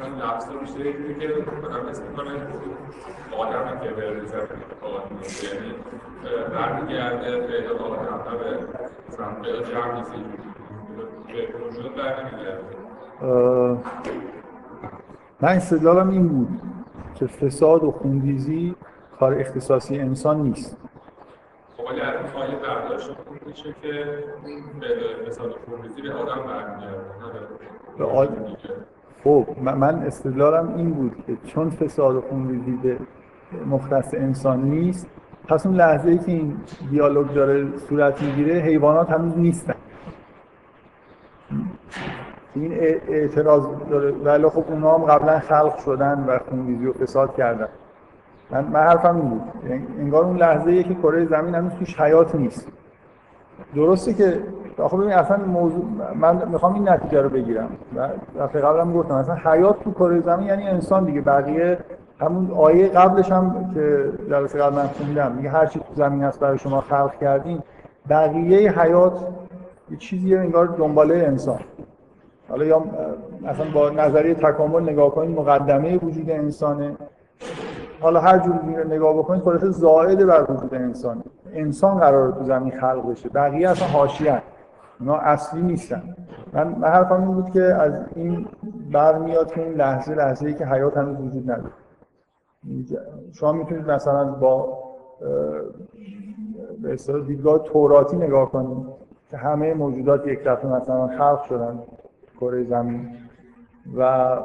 مثلا لفظ رو بیشتر که مثلا اسم کنه آدم که به آدم یعنی برمیگرده به آدم نه به مثلا به جمع نیست به وجود برمیگرده. من استدلالم این بود که فساد و خونریزی کار اختصاصی انسان نیست. خب ولی از این آیه برداشت میشه که به فساد و خونریزی به آدم برمیگرده به آدم خب من استدلالم این بود که چون فساد و خونریزی به مختص انسان نیست پس اون لحظه ای که این دیالوگ داره صورت می‌گیره حیوانات هنوز نیستن. این اعتراض داره. ولی خب اونا هم قبلا خلق شدن و خونریزی و فساد کردن. من, من حرفم این بود. انگار اون لحظه ای که کره زمین هنوز توش حیات نیست. درسته که خب ببین اصلا موضوع من می‌خوام این نتیجه رو بگیرم. و دفعه قبلم گفتم اصلا حیات تو کره زمین یعنی انسان دیگه. بقیه همون آیه قبلش هم که جلسه قبل من خوندم میگه هر چی تو زمین هست برای شما خلق کردیم بقیه حیات یه چیزی انگار دنباله انسان. حالا یا مثلا با نظریه تکامل نگاه کنید مقدمه وجود انسانه. حالا هر جور نگاه بکنید خلاصه زائد بر وجود انسان انسان قراره تو زمین خلق بشه. بقیه اصلا حاشیه اونا اصلی نیستن. من, حرفم این بود که از این برمیاد که این لحظه لحظه ای که حیات هنوز وجود نداره. شما می‌تونید مثلا با به دیدگاه توراتی نگاه کنید که همه موجودات یک دفعه مثلا خلق شدن کره زمین و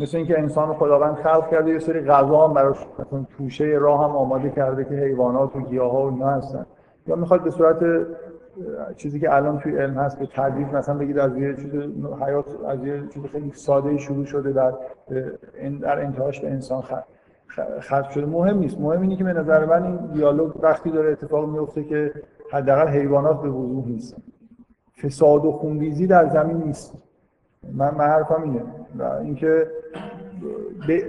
مثل اینکه انسان خداوند خلق کرده یه سری غذا هم براش توشه راه هم آماده کرده که حیوانات و گیاه ها و اینا هستن. یا می‌خواد به صورت چیزی که الان توی علم هست به تدریج مثلا بگید از یه چیز حیات از یه چیز خیلی ساده شروع شده در در انتهاش به انسان خلق شده. مهم نیست. مهم اینه که به نظر من این دیالوگ وقتی داره اتفاق میفته که حداقل حیوانات به وضوح نیست. فساد و خونریزی در زمین نیست. من, من حرفم اینه. و اینکه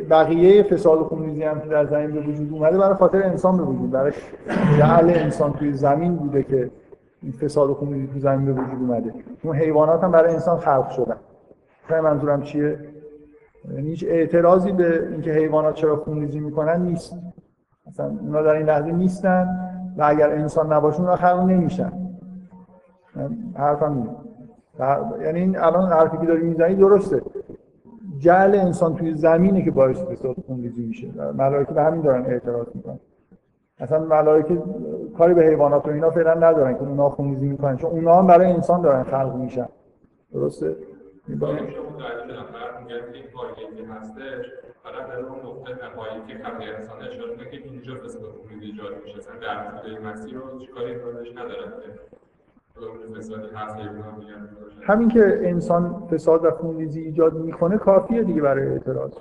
بقیه فساد و خونریزی هم که در زمین به وجود اومده برای خاطر انسان به وجود برای جعل انسان توی زمین بوده که این فساد خونریزی تو زمین به وجود اومده. اون حیوانات هم برای انسان خلق شدن. منظورم چیه؟ یعنی هیچ اعتراضی به اینکه حیوانات چرا خونریزی می‌کنن نیست. مثلا اونا در این لحظه نیستن و اگر انسان نباشه اونا خلق نمیشن. حرفم اینه. یعنی این الان حرفی که داری می‌زنی درسته. جعل انسان توی زمینه که باعث فساد خونریزی میشه. ملائکه به همین دارن اعتراض می‌کنن. اصلا ملائکه کاری به حیوانات و اینا فعلا ندارن که اونا خونریزی می‌کنن چون اونا هم برای انسان دارن خلق میشن. درسته؟ همین که انسان فساد و خونریزی ایجاد می‌کنه کافیه دیگه برای اعتراض.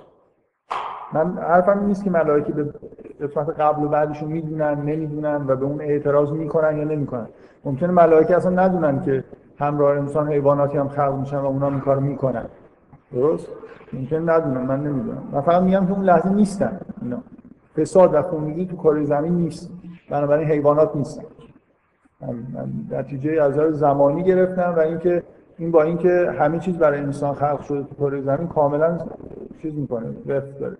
من حرفم نیست که ملائکه به قسمت قبل و بعدشون می‌دونن نمی‌دونن و به اون اعتراض می‌کنن یا نمی‌کنن. ممکنه ملائکه اصلا ندونن که همراه انسان حیواناتی هم خلق میشن و اونا این کارو می‌کنن. درست؟ ممکن ندونن من نمی‌دونم. من فقط میگم که اون لحظه نیستن اینا. فساد و خونریزی تو کره زمین نیست. بنابراین حیوانات نیستن. من نتیجه از زمانی گرفتم و اینکه این با اینکه همه چیز برای انسان خلق شده تو کره زمین کاملا چیز می‌کنه وقت داره.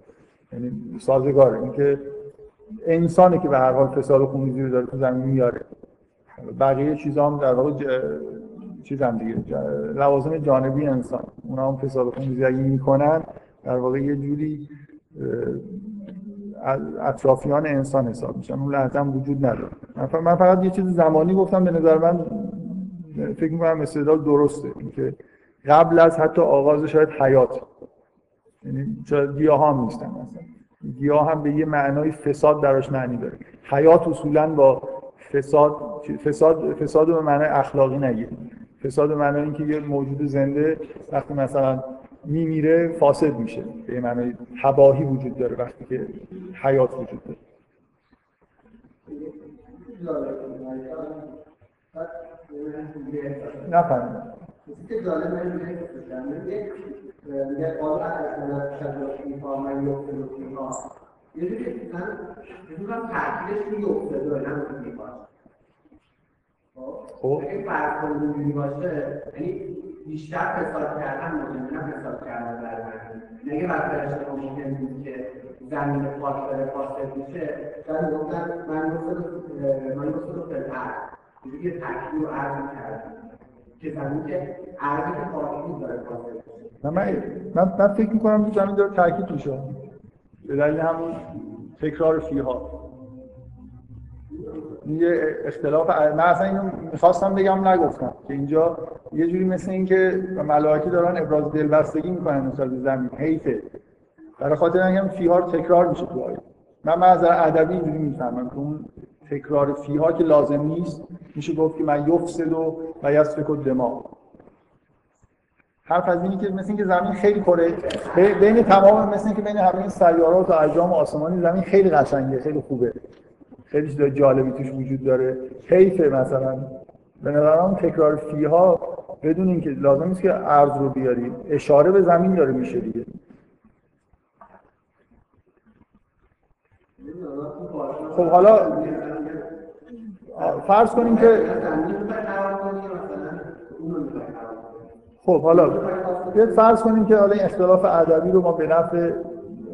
یعنی سازگاره. اینکه انسانی که به هر حال فساد خونریزی رو داره تو زمین میاره. بقیه چیزا هم در واقع چیز هم دیگه. لوازم جانبی انسان. اونا هم فساد خونریزی اگه می‌کنن در واقع یه جوری اطرافیان انسان حساب میشن. اون لحظه هم وجود نداره. من فقط یه چیز زمانی گفتم به نظر من فکر می‌کنم استدلال درسته. که قبل از حتی آغاز شاید حیات. یعنی شاید گیاه هم نیستن مثلا. گیاه هم به یه معنای فساد براش معنی داره. حیات اصولا با فساد فساد فساد به معنای اخلاقی نگیر فساد به معنای اینکه یه موجود زنده وقتی مثلا میمیره فاسد میشه. به معنی تباهی وجود داره وقتی که حیات وجود داره. نفهمیدم. که جالب میگه میگه قال از شد ها من یفت ها یه جوری من میگم تاکیدش روی افتاده نه خب. اگه کنیم اینجوری باشه یعنی بیشتر فساد کردن ممکنه نه فساد کردن در زمین نگه بر فرشته ممکن بود که زمین پاک بره فاسد میشه شاید گفتن من گفتم من گفتم فلتر یه تکیل رو عرض کردم که که که داره من, من, من فکر می‌کنم زمین داره تاکید میشه. به دلیل همون تکرار فیها. یه اختلاف من اصلا اینو می‌خواستم بگم نگفتم. که اینجا یه جوری مثل اینکه ملائکه دارن ابراز دلبستگی می‌کنن به زمین حیفه. برای خاطر اینکه فیها تکرار میشه تو آیه. من من از ادبی اینجوری می‌فهمم که اون تکرار فیها که لازم نیست میشه گفت که من یفسد و و یسفک و دماغ حرف از اینی که مثل اینکه زمین خیلی کره بین تمام مثل اینکه بین همه این سیارات و اجرام آسمانی زمین خیلی قشنگه خیلی خوبه. خیلی چیز جالبی توش وجود داره. حیفه مثلا. به نظرم تکرار فیها بدون اینکه لازم نیست که عرض رو بیاری. اشاره به زمین داره میشه دیگه. خب حالا فرض کنیم که خب حالا بیاید فرض کنیم که حالا این اختلاف ادبی رو ما به نفع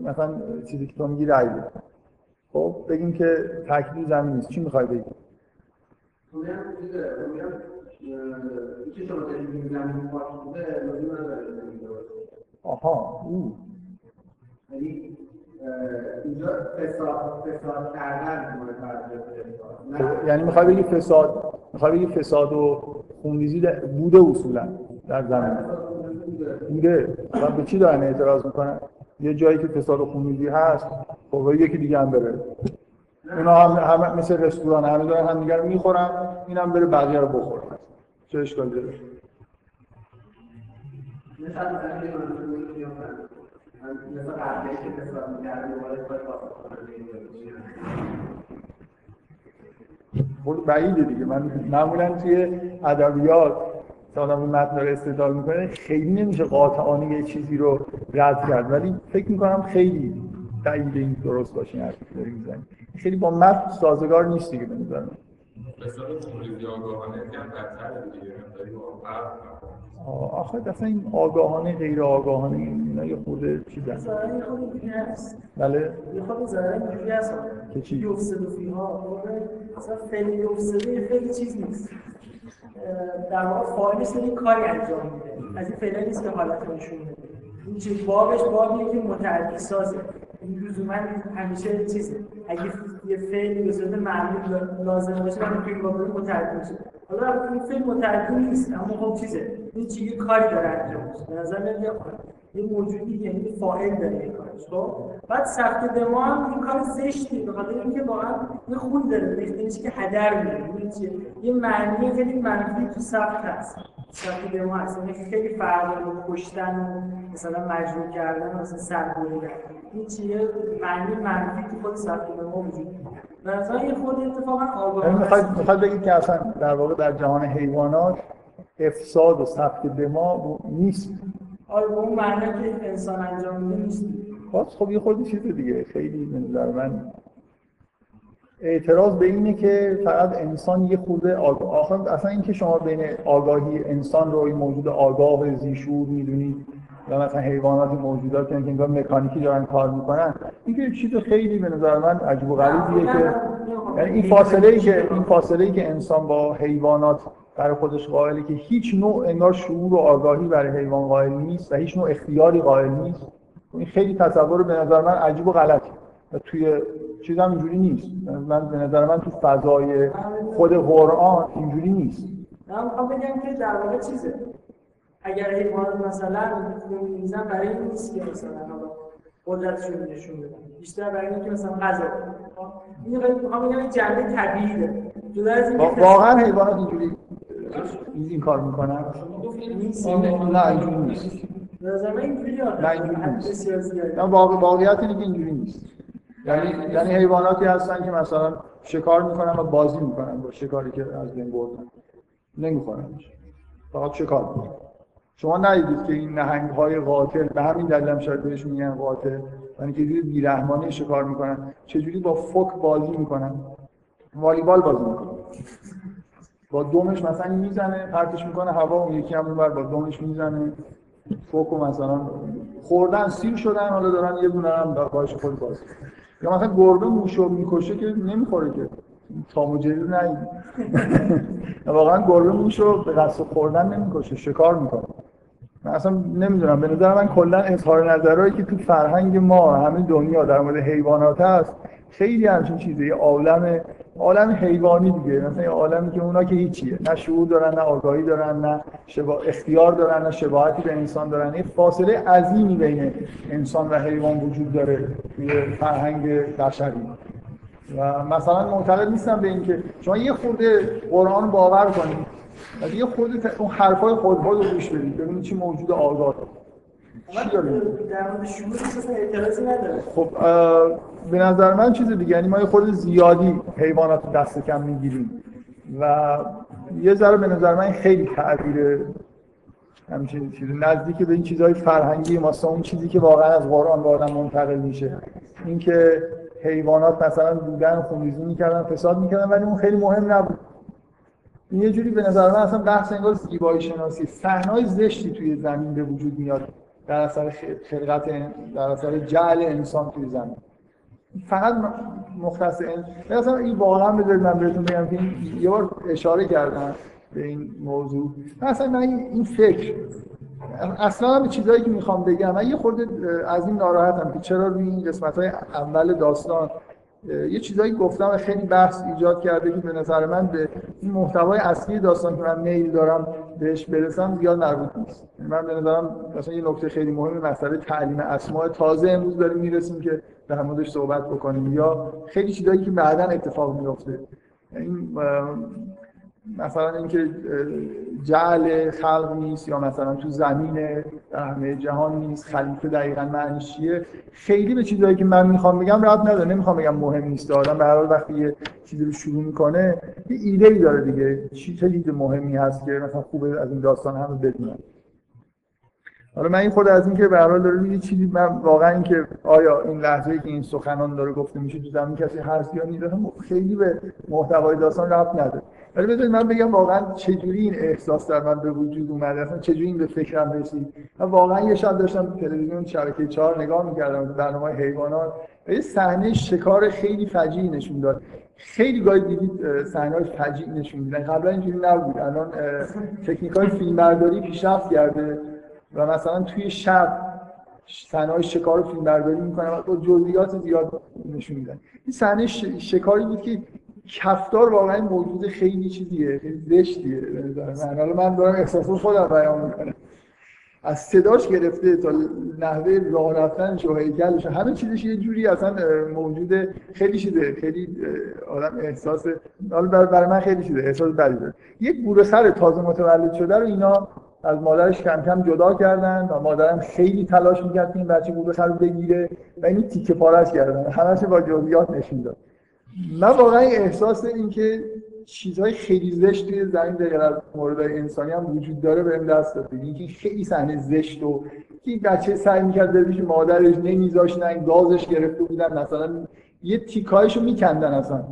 مثلا چیزی که تو میگی رأی خب بگیم که تکلیف زمین نیست. چی می‌خوای بگی؟ آها او اینجا فساد فساد کردن یعنی می‌خوای بگی فساد می‌خوای بگی فساد و خونریزی بوده اصولا در زمین. بوده. و به چی دارن اعتراض می‌کنن؟ یه جایی که فساد و خونریزی هست خب یکی دیگه هم بره. اونا هم همه مثل رستوران همه دارن هم دیگه رو می‌خورن اینم بره بقیه رو بخورن چه اشکال داره؟ خود بعیده دیگه. من معمولا توی ادبیات آدم اون متن رو استدلال می‌کنه خیلی نمیشه قاطعانه یه چیزی رو رد کرد. ولی فکر می‌کنم خیلی دلیل این درست باشه این حرفی می‌زنی خیلی با متن سازگار نیست دیگه به نظر من. آخه اصلا این آگاهانه غیر آگاهانه اینا یه خورده چی دارن بله. یه خود ظاهرا اینجوری هست. که چی؟ یفسد فیها مثلا فعل یفسده خیلی چیز نیست. در واقع فاعلش این کاری انجام میده. از این فعلا نیست که حالت نشون میده این چیز بابش بابیه که متعدی سازه. این لزوما همیشه چیزه اگه یه فعلی به صورت معمول لازم باشه من این باب متعدی میشه حالا این فعل متعدی نیست اما خب چیزه؟ این چیزی کاری داره انجام میشه. به نظر میاد یه موجودی یعنی فاعل داره این کارش خب؟ بعد سخت دمان این کار زشتی به خاطر اینکه واقعا یه خون داره ریختنش که هدر میره یه معنی خیلی منفی تو سخت هست. سخت دمان هست. یعنی خیلی فرق کشتن و مثلا مجبور کردن مثلا سر بریدن این چیه؟ معنی منفی تو خود سخت دمان وجود داره مثلا یه خود اتفاقا یعنی می‌خواد می‌خواد بگید که اصلا در واقع در جهان حیوانات افساد و سخت دما نیست. آره به اون معنی که انسان انجام میده نیست. باز خب یه خود چیز دیگه. خیلی نظر من اعتراض به اینه که فقط انسان یه خورده آگاه آخر اصلا اینکه شما بین آگاهی انسان رو این موجود آگاه زیشور می‌دونید. و مثلا حیوانات موجودات که انگار مکانیکی دارن کار می‌کنن این که چیز خیلی به نظر من عجیب و غریبیه که یعنی این فاصله ای که این فاصله ای که انسان با حیوانات برای خودش قائله که هیچ نوع انگار شعور و آگاهی برای حیوان قائل نیست و هیچ نوع اختیاری قائل نیست. این خیلی تصور به نظر من عجیب و غلطه و توی چیز هم اینجوری نیست. من به نظر من تو فضای خود قرآن اینجوری نیست. من می‌خوام بگم که در واقع چیزه. اگر حیوانات مثلا میزن برای این نیست که مثلا قدرتشون نشون بدن بیشتر برای اینکه مثلا غذا این می‌خوام بگم جنبه طبیعی داره جدا از واقعا حیوانات اینجوری این کار می‌کنن. نه اینجوری نیست. نه اینجوری نیست. واقعیت اینه که اینجوری نیست. یعنی یعنی حیواناتی هستن که مثلا شکار می‌کنن و بازی می‌کنن با شکاری که از بین بردن. نمیخورنش فقط شکار می‌کنن. شما ندیدید که این نهنگ های قاتل به همین دلیل شاید بهش میگن قاتل یعنی که جوری بیرحمانه شکار می‌کنن چجوری با فوک بازی می‌کنن؟ والیبال بازی می‌کنن. با دومش مثلا می‌زنه پرتش می‌کنه هوا اون یکی هم با دومش می‌زنه. فوکو مثلا خوردن سیر شدن حالا دارن یه دونه هم باش خود باز یا مثلا گربه موشو می‌کشه که نمی‌خوره که. تام و جلو نه واقعا گربه موشو به قصد خوردن نمی‌کشه شکار می‌کنه. من اصلا نمی‌دونم به نظر من کلا اظهار نظرهایی که تو فرهنگ ما همه دنیا در مورد حیوانات هست خیلی همچین چیزه. یه عالم عالم حیوانی دیگه. مثلا یه عالمی که اونا که هیچیه. نه شعور دارن نه آگاهی دارن نه شبا... اختیار دارن نه شباهتی به انسان دارن. یه فاصله عظیمی بین انسان و حیوان وجود داره توی فرهنگ بشری. و مثلا معتقد نیستم به اینکه شما یه خورده قرآن باور کنید و یه خورده اون حرفای خود رو گوش بدید ببینید چی موجود آگاه خب به نظر من چیز دیگه یعنی ما یه خود زیادی حیوانات دست کم می‌گیریم و یه ذره به نظر من خیلی تعبیر همچین چیز نزدیک به این چیزهای فرهنگی مثلا اون چیزی که واقعا از قرآن به آدم منتقل میشه. اینکه حیوانات مثلا بودن خونریزی می‌کردن فساد می‌کردن ولی اون خیلی مهم نبود. یه جوری به نظر من اصلا بحث انگار زیبایی شناسی صحنه‌های زشتی توی زمین به وجود میاد در اثر خلقت در اثر جعل انسان توی زمین. فقط مختص این مثلا این واقعا بذارید من بهتون بگم که یه بار اشاره کردم به این موضوع. مثلا من این فکر اصلا هم چیزایی که می‌خوام بگم من یه خورده از این ناراحتم که چرا روی این قسمت های اول داستان یه چیزایی گفتم و خیلی بحث ایجاد کرده که به نظر من به این محتوای اصلی داستان که من میل دارم بهش برسم زیاد مربوط نیست. یعنی من به نظرم مثلا یه نکته خیلی مهم مسئله تعلیم اسماء تازه امروز داریم می‌رسیم که در موردش صحبت بکنیم یا خیلی چیزایی که بعدا اتفاق میفته این مثلا اینکه جعل خلق نیست یا مثلا تو زمین همه جهان نیست خلیفه دقیقا معنیش چیه؟ خیلی به چیزهایی که من می‌خوام بگم رب نداره. نمی‌خوام بگم مهم نیست. آدم به وقتی یه چیزی رو شروع می‌کنه یه ایده ای داره دیگه. چی دید مهمی هست که مثلا خوبه از این داستان هم بدونم حالا من این خود از اینکه به هر حال داره یه چیزی من واقعا اینکه آیا این لحظه‌ای که این سخنان داره گفته میشه تو زمین کسی هست یا نیست خیلی به محتوای داستان ربط نداره. ولی بذارید من بگم واقعا چجوری این احساس در من به وجود اومده اصلا چجوری این به فکرم رسید؟ من واقعا یه شب داشتم تلویزیون شبکه چهار نگاه می‌کردم برنامه حیوانات یه صحنه شکار خیلی فجیعی نشون داد. خیلی گاهی دیدید صحنه های فجیع نشون میدن. قبلا اینجوری نبود. الان تکنیک های فیلمبرداری پیشرفت کرده و مثلا توی شب صحنه شکار رو فیلم برداری می‌کنن و جزئیات زیاد نشون میدن. این صحنه شکاری بود که کفتار واقعا موجود خیلی چیزیه خیلی زشتیه من. حالا من دارم احساس خودم بیان می‌کنم. از صداش گرفته تا نحوه راه رفتنش و هیکلش همه چیزش یه جوری اصلا موجوده خیلی چیزه خیلی آدم احساس حالا برای من خیلی چیزه احساس بدی داره. یک گوره سر تازه متولد شده رو اینا از مادرش کم کم جدا کردن و مادرم خیلی تلاش می‌کرد که این بچه گوره سر رو بگیره و این تیکه پارش کردن. همش با جزئیات نشون داد. من واقعا احساس این که چیزهای خیلی زشت توی زمین از مورد انسانی هم وجود داره بهم دست داد. اینکه خیلی صحنه زشت و که بچه سعی می‌کرد ببینش مادرش نمیذاش نه گازش گرفته بودن مثلا یه تیکایشو میکندن اصلا.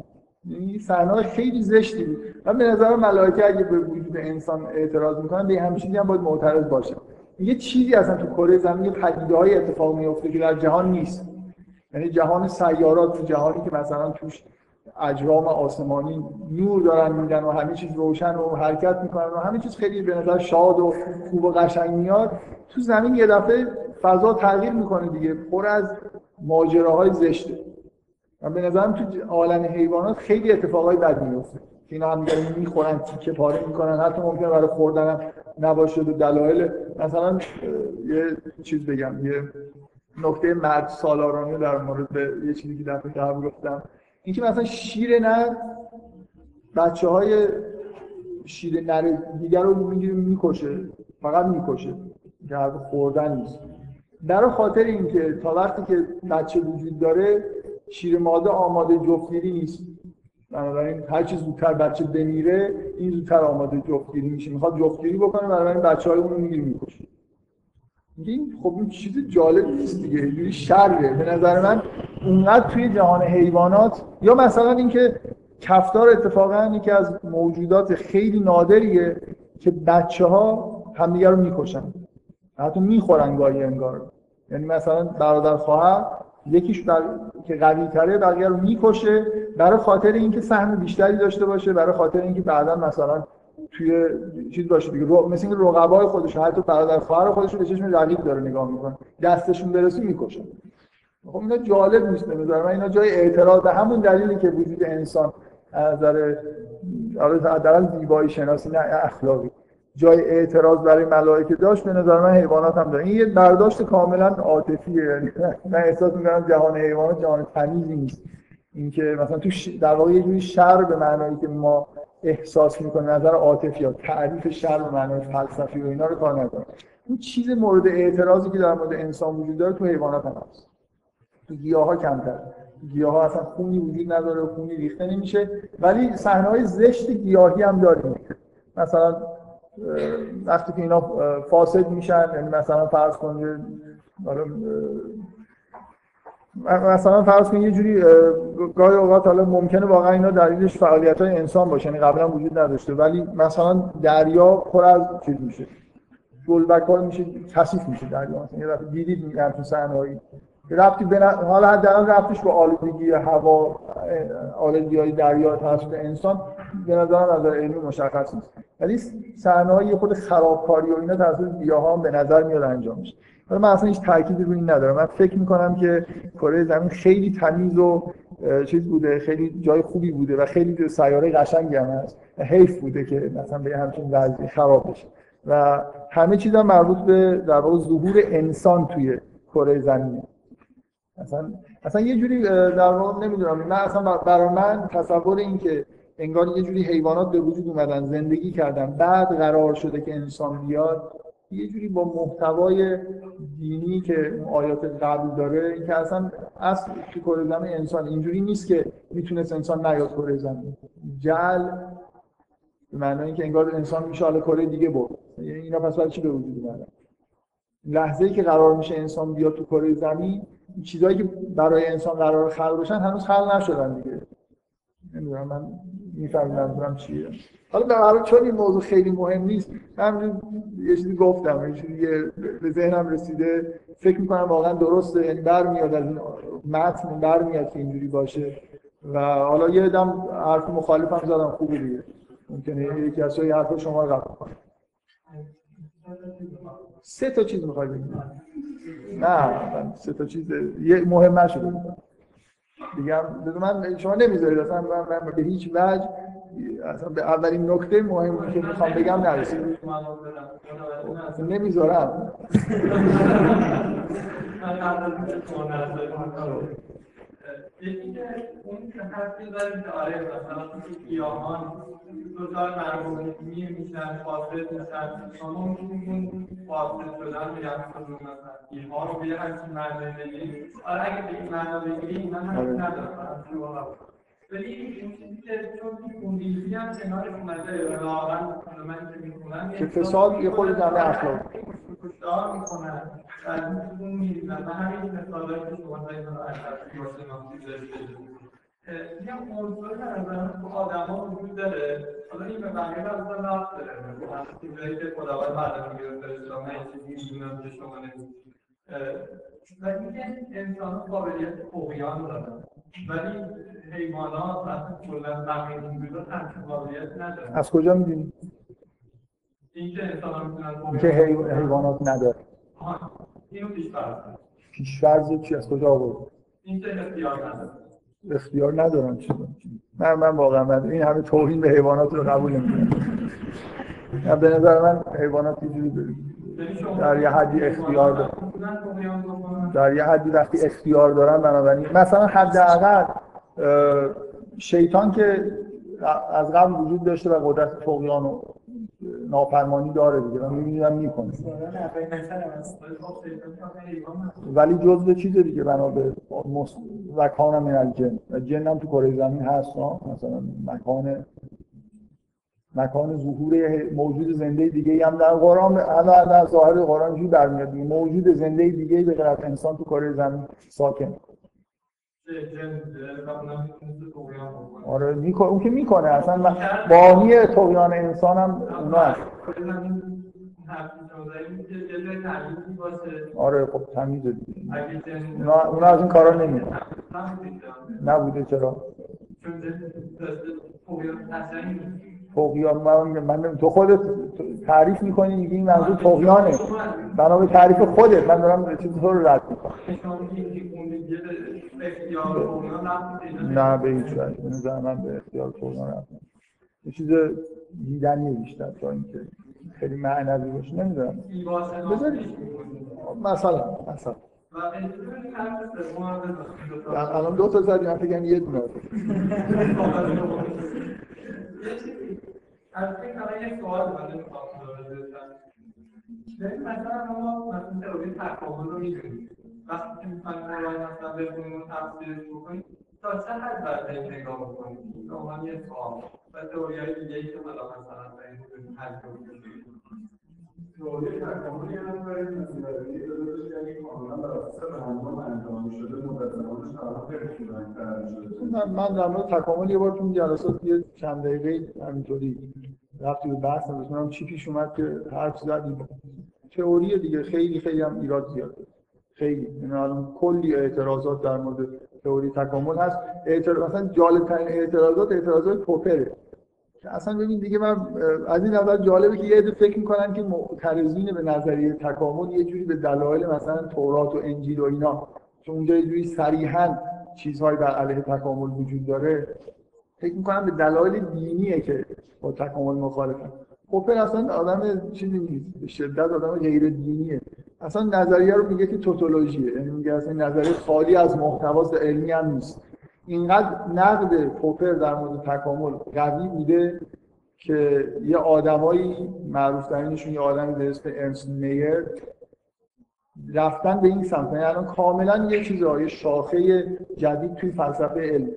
این صحنه خیلی زشتی بود. من به نظر ملائکه اگه به وجود انسان اعتراض می‌کنن به همین هم باید معترض باشه. یه چیزی اصلا تو کره زمین یه پدیده‌های اتفاق میفته که در جهان نیست. یعنی جهان سیارات تو جهانی که مثلا توش اجرام آسمانی نور دارن میدن و همه چیز روشن و حرکت می‌کنن و همه چیز خیلی به نظر شاد و خوب و قشنگ میاد تو زمین یه دفعه فضا تغییر می‌کنه دیگه پر از ماجراهای زشته. و به نظرم تو عالم حیوانات خیلی اتفاقای بد میفته اینا هم می‌خورن تیکه پاره می‌کنن حتی ممکنه برای خوردن نباشه و دلایل. مثلا یه چیز بگم یه نکته مرد سالارانه در مورد یه چیزی که دفعه قبل گفتم. اینکه مثلا شیر نر بچه های شیر نر دیگر رو می‌گیره می‌کشه فقط می‌کشه. که خوردن نیست. در خاطر اینکه تا وقتی که بچه وجود داره شیر ماده آماده جفتگیری نیست. بنابراین هر چیز زودتر بچه بمیره این زودتر آماده جفتگیری میشه. می‌خواد جفتگیری بکنه بنابراین بچه های اون رو می‌گیره می‌کشه. این خب این چیز جالب نیست دیگه. اینجوری شره. به نظر من اونقدر توی جهان حیوانات یا مثلا اینکه کفتار اتفاقا یکی از موجودات خیلی نادریه که بچه ها همدیگه رو می‌کشن. حتی می‌خورن گاهی انگار. یعنی مثلا برادر خواهر یکیش بر... که قوی تره بقیه رو می‌کشه برای خاطر اینکه سهم بیشتری داشته باشه برای خاطر اینکه بعدا مثلا توی چیز باشه دیگه. رو... مثل اینکه رقبای خودش حتی برادر خواهر خودش رو به چشم رقیب داره نگاه می‌کنه. دستشون برسه می‌کشه. خب اینا جالب نیست نمی‌دونم اینا جای اعتراض. به همون دلیلی که وجود انسان از نظر حداقل زیبایی شناسی نه اخلاقی. جای اعتراض برای ملائکه داشت به نظر من حیوانات هم داره این یه برداشت کاملا عاطفیه. یعنی من احساس می‌کنم جهان حیوانات جهان تمیزی نیست. اینکه مثلا تو در واقع یه جوری شر به معنایی که ما احساس می‌کنیم نظر عاطفی یا تعریف شر به معنای فلسفی و اینا رو کار نداره. اون چیز مورد اعتراضی که در مورد انسان وجود داره تو حیوانات هم هست. تو گیاها کمتر. گیاه اصلا خونی وجود نداره خونی ریخته نمیشه ولی صحنه های زشت گیاهی هم داریم مثلا وقتی که اینا فاسد میشن یعنی مثلا فرض کنید مثلا فرض کنید یه جوری گاهی اوقات حالا ممکنه واقعا اینا دلیلش فعالیت های انسان باشه یعنی قبلا وجود نداشته ولی مثلا دریا پر از چیز میشه. گلبک ها میشه کثیف میشه دریا مثلا یه دفعه دیدید میگن تو صحنه‌ای. رفتی به حالا حداقل رفتش با آلودگی هوا آلودگی های دریا توسط انسان به نظرم از علمی مشخص نیست. ولی صحنه های خود خرابکاری و اینا توسط گیاها به نظر میاد انجام میشه حالا من اصلا هیچ تأکیدی روی این ندارم. من فکر می‌کنم که کره زمین خیلی تمیز و چیز بوده خیلی جای خوبی بوده و خیلی سیاره قشنگی هم هست. حیف بوده که مثلا به همچین وضعی خراب بشه. و همه چیز هم مربوط به در واقع ظهور انسان توی کره زمین. اصلا اصلا یه جوری در واقع نمی‌دونم. من اصلا برای من تصور این که انگار یه جوری حیوانات به وجود اومدن زندگی کردن بعد قرار شده که انسان بیاد یه جوری با محتوای دینی که آیات قبل داره این که اصلا اصل تو کره زمین انسان اینجوری نیست که می‌تونست انسان نیاد کره زمین. جل به معنی اینکه انگار انسان میشه حالا کره دیگه برد. یعنی اینا پس برای چی به وجود اومدن؟ لحظه ای که قرار میشه انسان بیاد تو کره زمین چیزهایی که برای انسان قرار خلق بشن هنوز خلق نشدن دیگه. نمی‌دونم من می‌فهمم منظورم چیه. حالا به هر چون این موضوع خیلی مهم نیست من یه چیزی گفتم یه چیزی به ذهنم رسیده. فکر می‌کنم واقعا درسته یعنی برمیاد از این متن برمیاد که اینجوری باشه. و حالا یه دم حرف مخالفم زدم خوبه دیگه. ممکنه یکی از حرف شما رو قبول کنه سه تا چیز می‌خوای نه سه تا چیز یه مهم نشده. دیگه من شما نمی‌ذارید اصلا من, من به هیچ وجه اصلا به اولین نکته مهمی که می‌خوام بگم نرسید. نمی‌ذارم. یکی که اون داریم که آره مثلا تو گیاهان دوزار مرمومی میشن فاصل میشن اون فاصل شدن به یخصدون مثلا گیاها رو به یه همچین معنی اگه این معنی بگیریم من هم ندارم ولی این چیزی که چون واقعا که که فساد یه خود جمعه اخلاق و همین مثالایی که شما دارید رو از شناسی داشته یه موضوع به نظرم تو آدم ها وجود داره حالا این به بقیه اصلا رفت داره چیزایی که خداوند چیزی می‌دونم که شما نمی‌دونید و اینکه انسان قابلیت تقیان دارن ولی حیوانات کلا بقیه موجودات همچین قابلیت ندارن از کجا می‌دونی؟ اینکه انسان ها می‌تونن که حیوانات نداره اینو پیشفرض پیشفرض چی از کجا آورد؟ اینکه اختیار نداره. اختیار ندارن چی من من واقعا من این همه توهین به حیوانات رو قبول نمی‌کنم. به نظر من حیوانات اینجوری در یه حدی اختیار دارن. در یه حدی وقتی اختیار دارن بنابراین مثلا حداقل شیطان که از قبل وجود داشته و قدرت طغیان و نافرمانی داره دیگه من می‌بینم می‌کنه. ولی جزء چیز دیگه بنا به مس... و کان من الجن جن هم تو کره زمین هست. مثلا مکان مکان ظهور موجود زنده دیگه هم در قرآن الان در ظاهر قرآن اینجوری برمیاد موجود زنده دیگه به غیر انسان تو کره زمین ساکن آره می‌کنه اون که می‌کنه اصلا بانی طغیان انسان هم اونا هست. آره خب تمیز دیگه. اونا, از این کارا نمیاد نبوده چرا؟ طغیان من, من تو خودت تعریف می‌کنی میگی این منظور طغیانه بنا به تعریف خودت. من دارم چیز تو رو رد می‌کنم. نه به هیچ وجه. نظر من به اختیار طغیان رفتم. یه چیز دیدنی بیشتر تا اینکه خیلی معنوی باشه. نمی‌دونم. مثلا مثلا. الان دو تا زدی من فکر یه دونه. از این سوال مثلا ما مثلا تئوری تکامل رو می‌دونیم. وقتی که می‌خوایم مثلا بخونیم و تفسیرش بکنیم تا چه حد باید نگاه بکنیم؟ این یه سوال. و دیگه ای که حالا مثلا مورد یعنی انجام شده طولانی‌تر شده من در مورد تکامل یه بار تو این جلسات یه چند دقیقه همینطوری رفتی به بحث نداشت چی پیش اومد که حرف زدیم تئوری دیگه خیلی خیلی هم ایراد زیاد. داره. خیلی. یعنی الان کلی اعتراضات در مورد تئوری تکامل هست. اعتراض مثلا جالب ترین اعتراضات اعتراضات پوپره. اصلا ببین دیگه من از این نظر جالبه که یه عده فکر می‌کنن که معترضین به نظریه تکامل یه جوری به دلایل مثلا تورات و انجیل و اینا که اونجا یه جوری صریحا چیزهایی بر علیه تکامل وجود داره فکر می‌کنم به دلایل دینیه که با تکامل مخالفن. پوپر اصلا آدم چیزی نیست به شدت آدم غیر دینیه. اصلا نظریه رو میگه که توتولوژیه یعنی میگه اصلا نظریه خالی از محتواست علمی هم نیست. اینقدر نقد پوپر در مورد تکامل قوی بوده که یه آدمایی معروف ترینشون یه آدمی به اسم ارنست میر رفتن به این سمت. یعنی الان کاملا یه چیز یه شاخه جدید توی فلسفه علم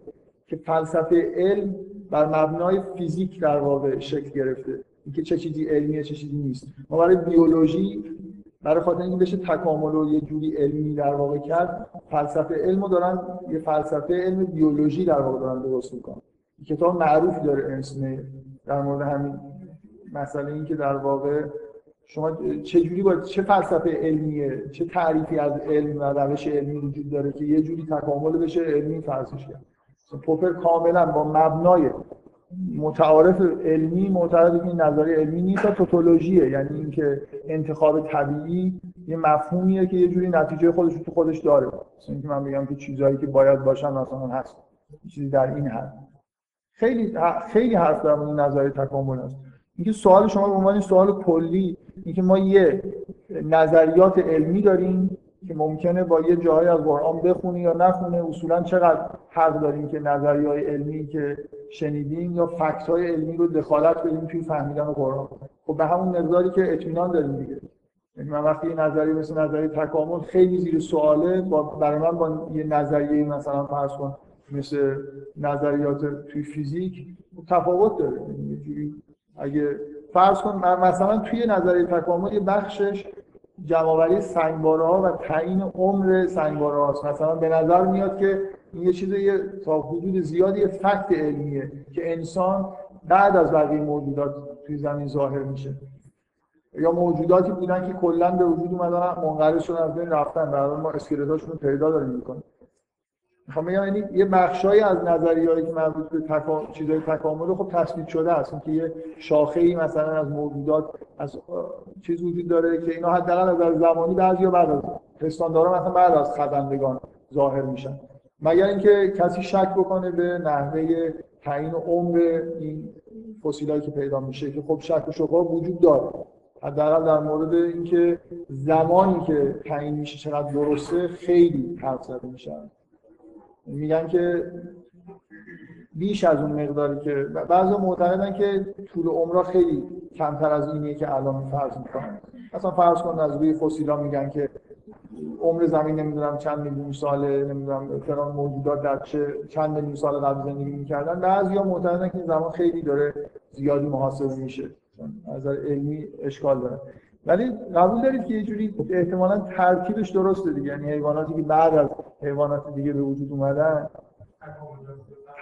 که فلسفه علم بر مبنای فیزیک در واقع شکل گرفته. اینکه چه چیزی علمیه چه چیزی نیست. ما برای بیولوژی برای خاطر اینکه بشه تکامل رو یه جوری علمی در واقع کرد فلسفه علم رو دارن یه فلسفه علم بیولوژی در واقع دارن درست می‌کنن. کتاب معروف داره ارنست در مورد همین مسئله این که در واقع شما چه جوری باید چه فلسفه علمیه چه تعریفی از علم و روش علمی وجود داره که یه جوری تکامل بشه علمی فرضش کرد پوپر کاملا با مبنای متعارف علمی معتقده که این نظریه علمی نیست توتولوژیه یعنی اینکه انتخاب طبیعی یه مفهومیه که یه جوری نتیجه خودش تو خودش داره. مثلا اینکه من بگم که چیزایی که باید باشن مثلا هست. چیزی در این حد. خیلی خیلی حرف در مورد نظریه تکامل هست. اینکه سوال شما به عنوان سوال کلی اینکه ما یه نظریات علمی داریم که ممکنه با یه جایی از قرآن بخونی یا نخونه اصولا چقدر حق داریم که نظریه علمی که شنیدیم یا فکت های علمی رو دخالت بدیم توی فهمیدن قرآن. خب به همون مقداری که اطمینان داریم دیگه. یعنی من وقتی یه نظریه مثل نظریه تکامل خیلی زیر سواله با برای من با یه نظریه مثلا فرض کن مثل نظریات توی فیزیک تفاوت داره. یعنی اگه فرض کن مثلا توی نظریه تکامل یه بخشش جمعآوری سنگباره ها و تعیین عمر سنگباره هاست مثلا به نظر میاد که این یه چیز تا حدود زیادی یه فکت علمیه که انسان بعد از بقیه موجودات توی زمین ظاهر میشه. یا موجوداتی بودن که کلا به وجود اومدن منقرض شدن از بین رفتن. در ما اسکلتاشون رو پیدا داریم می‌کنیم. می‌خوام بگم یعنی یه بخشایی از نظریه‌ای که مربوط به تکا... چیزای تکامل خب تثبیت شده است. که یه شاخه‌ای مثلا از موجودات از چیز وجود داره که اینا حداقل از زمانی بعضیا بعد از پستاندارا مثلا بعد از خزندگان ظاهر میشن. مگر اینکه کسی شک بکنه به نحوه تعیین عمر این فسیلایی که پیدا میشه که خب شک و شبهه وجود داره. حداقل در مورد اینکه زمانی که تعیین میشه چقدر درسته خیلی حرف زده میشه میگن که بیش از اون مقداری که بعضی معتقدن که طول عمرها خیلی کمتر از اینیه که الان فرض می‌کنن. مثلا فرض کن از روی فسیلا میگن که عمر زمین نمی‌دونم چند میلیون ساله نمی‌دونم فلان موجودات در چه چند میلیون سال قبل زندگی می‌کردن. بعضیا معتقدن که زمان خیلی داره زیادی محاسبه میشه از نظر علمی اشکال داره. ولی قبول دارید که یه جوری احتمالا ترکیبش درسته دیگه. یعنی حیواناتی که بعد از حیوانات دیگه به وجود اومدن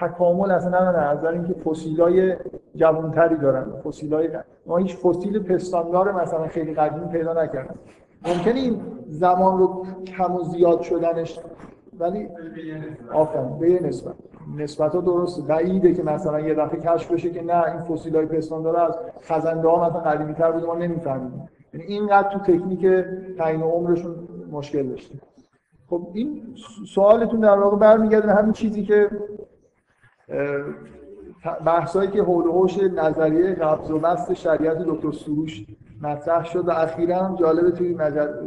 تکامل اصلا نه نه از اینکه فسیلای جوانتری دارن. فسیلای ما هیچ فسیل پستاندار مثلا خیلی قدیمی پیدا نکردن. ممکنه این زمان رو کم و زیاد شدنش. ولی آفرین به یه نسبت. نسبت ها درسته بعیده که مثلا یه دفعه کشف بشه که نه این فسیل های پستاندار از خزنده ها مثلا قدیمی تر بوده ما نمی‌فهمیم یعنی اینقدر تو تکنیک تعیین عمرشون مشکل داشته. خب این سوالتون در واقع برمیگرده به همین چیزی که بحثایی که حوش نظریه قبض و بست شریعت دکتر سروش مطرح شد و اخیرا جالبه توی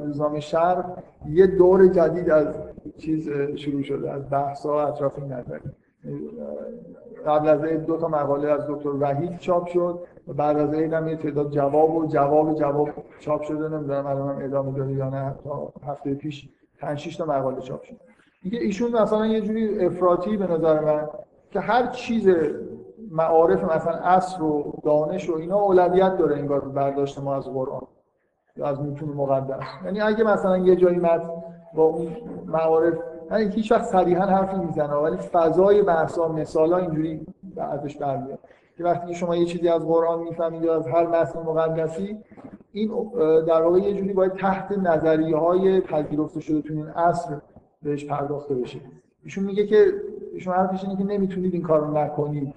روزنامه شرق یه دور جدید از چیز شروع شده از بحث ها اطراف این نظریه قبل از این دو تا مقاله از دکتر وحید چاپ شد و بعد از این هم یه تعداد جواب و جواب جواب چاپ شده نمی‌دونم الان هم ادامه داره یا نه تا هفته پیش 5 تا مقاله چاپ شد دیگه ایشون مثلا یه جوری افراطی به نظر من که هر چیز معارف مثلا اصر و دانش و اینا اولویت داره انگار برداشت ما از قرآن یا از متون مقدس. یعنی اگه مثلا یه جایی متن با اون معارف یعنی هیچ وقت صریحا حرفی می‌زنه ولی فضای بحثا مثالا اینجوری ازش برمیاد. که وقتی شما یه چیزی از قرآن می‌فهمید یا از هر متن مقدسی این در واقع یه جوری باید تحت نظریه های پذیرفته شده تو این عصر بهش پرداخته بشه. ایشون میگه که ایشون حرفش اینه که نمی‌تونید این کارو نکنید.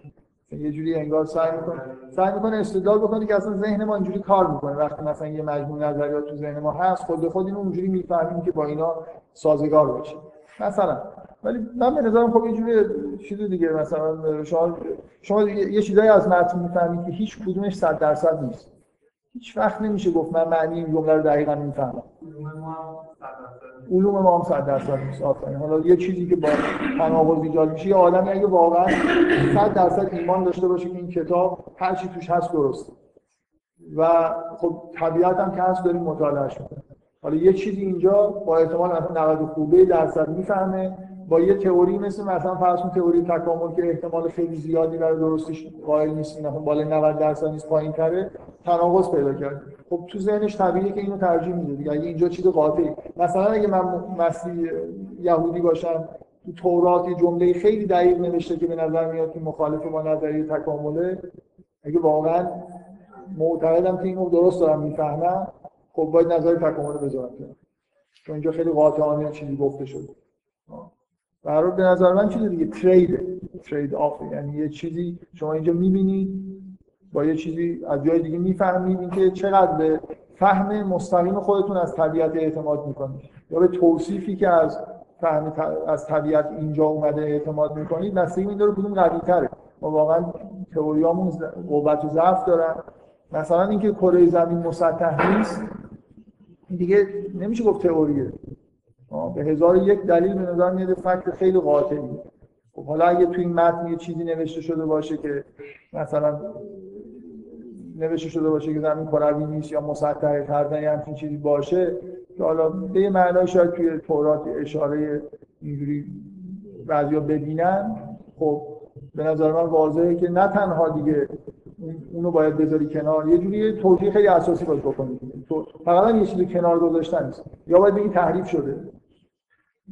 یه جوری انگار سعی می‌کنه سعی می‌کنه استدلال بکنه که اصلا ذهن ما اینجوری کار می‌کنه. وقتی مثلا یه مجموعه نظریات تو ذهن ما هست خود به خود اینو اونجوری می‌فهمیم که با اینا سازگار باشه. مثلا. ولی من به نظرم خب یه جوری چیز دیگه مثلا شما شما یه چیزایی از متن می‌فهمید که هیچ کدومش 100 درصد نیست. هیچ وقت نمیشه گفت من معنی این جمله رو دقیقا می‌فهمم. علوم ما هم 100 درصد نیست. آفرین. حالا یه چیزی که با تناقض ایجاد میشه یه آدمی اگه واقعا 100 درصد ایمان داشته باشه که این کتاب هر چی توش هست درسته. و خب طبیعت هم که هست داریم مطالعهش می‌کنیم. حالا یه چیزی اینجا با احتمال مثلا 90 خوبه درصد می‌فهمه. با یه تئوری مثل مثلا فرض کن تئوری تکامل که احتمال خیلی زیادی برای درستش قائل نیست مثلا بالای 90 درصد نیست پایین تره تناقض پیدا کرد. خب تو ذهنش طبیعیه که اینو ترجیح میده دیگه اگه اینجا چیز قاطعی. مثلا اگه من مسیح یهودی باشم تو تورات یه جمله خیلی دقیق نوشته که به نظر میاد که مخالف با نظریه تکامله اگه واقعا معتقدم که اینو درست دارم می‌فهمم خب باید نظر تکامل بذارم. چون اینجا خیلی قاطعانه چیزی گفته شده. برای به نظر من چیز دیگه ترید ترید آف یعنی یه چیزی شما اینجا می‌بینید با یه چیزی از جای دیگه می‌فهمید اینکه چقدر به فهم مستقیم خودتون از طبیعت اعتماد می‌کنید. یا به توصیفی که از فهم از طبیعت اینجا اومده اعتماد می‌کنید بستگی این داره کدوم قوی تره ما واقعا تئوریامون قوت و ضعف دارن. مثلا اینکه کره زمین مسطح نیست دیگه نمیشه گفت تئوریه. هزار یک دلیل به نظر میاد فکر خیلی قاطعی. خب حالا اگه توی این متن یه چیزی نوشته شده باشه که مثلا نوشته شده باشه که زمین کروی نیست یا مسطح کردن یا همچین چیزی باشه که حالا به یه معنای شاید توی تورات اشاره اینجوری بعضیا ببینن خب به نظر من واضحه که نه تنها دیگه اونو باید بذاری کنار یه جوری توضیح خیلی اساسی باید بکنید فقط یه چیزی کنار گذاشتن نیست. یا باید بگی تحریف شده.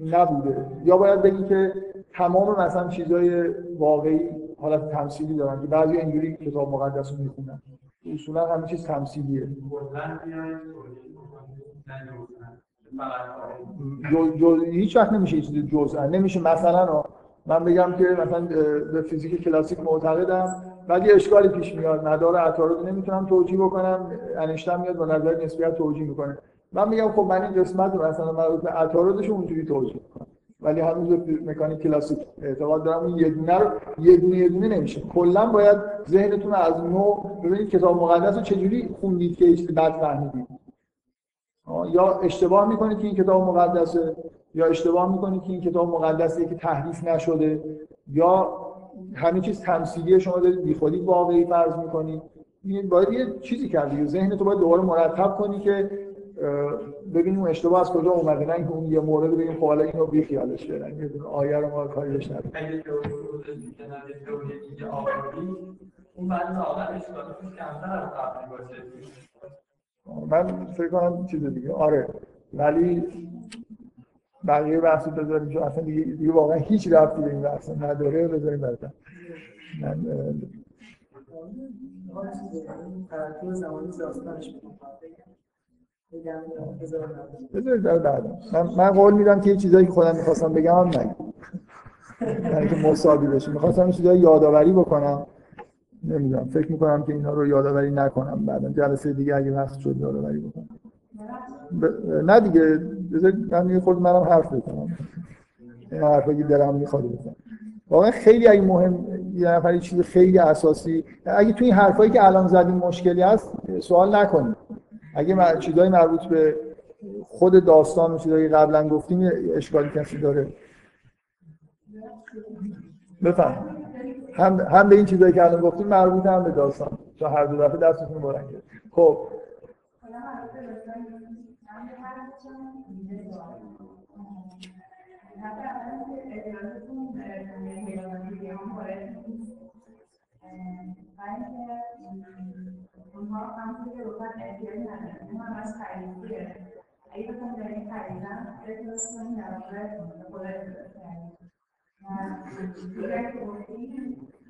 نبوده. یا باید بگی که تمام مثلا چیزای واقعی حالت تمثیلی دارن که بعضی اینجوری کتاب مقدس رو می‌خونن. اصولا همه چیز تمثیلیه. جو هیچ وقت نمیشه چیز جزء. نمیشه مثلا من بگم که مثلا به فیزیک کلاسیک معتقدم بعد یه اشکالی پیش میاد. مدار عطارد نمی‌تونم توجیه بکنم. انشتن میاد با نظر نسبیت توجیه می‌کنه. من میگم خب من این قسمت رو مثلا مربوط به عطاردش اونجوری توجیه کنم ولی هنوز مکانیک کلاسیک اعتقاد دارم این یه دونه رو یه دونه یه دونه نمیشه. کلا باید ذهنتون از نو ببینید کتاب مقدس رو چجوری خوندید که هیچ بد فهمیدید. یا اشتباه می‌کنید که این کتاب مقدسه یا اشتباه می‌کنید که این کتاب مقدسه که تحریف نشده یا همه چیز تمثیلی شما دارید بیخودی واقعی فرض می‌کنید. این باید یه چیزی کردی. ذهن تو باید دوباره مرتب کنی که ببینیم اشتباه از کجا اومده نه اینکه اون یه مورد بگیم خب حالا اینو بی خیالش برن یه دونه آیه رو ما کاری بهش نداریم. اگه اون بعد واقعا اشکالاتش کمتر از قبلی باشه. من فکر کنم چیز دیگه. آره. ولی بقیه بحث بذاریم چون اصلا دیگه, دیگه واقعا هیچ ربطی به این بحث نداره بذاریم بعدا من بعد من, من قول میدم که یه چیزایی که خودم می‌خواستم بگم هم نگم یعنی که مساوی بشه می‌خواستم چیزایی یادآوری بکنم. نمی‌دونم. فکر می‌کنم که اینا رو یادآوری نکنم بعدا. جلسه دیگه اگه وقت شد یادآوری بکنم. ب... نه دیگه. من یه خورد منم حرف بزنم. این حرفایی که دلم می‌خواد بزنم. واقعا خیلی اگه مهم یه نفر چیز خیلی اساسی اگه تو این حرفایی که الان زدیم مشکلی هست سوال نکنید اگه چیزای مربوط به خود داستان و چیزایی قبلا گفتیم اشکالی کسی داره؟ بفهم. هم هم به این چیزایی که الان گفتیم مربوط هم به داستان. تا هر دو دفعه دستتون بلند خب. اونها هم که روکت احتیاج ندارن اونها هم از خریدیه اگه بخوام برای خریدن اعتراض کنیم در واقع خود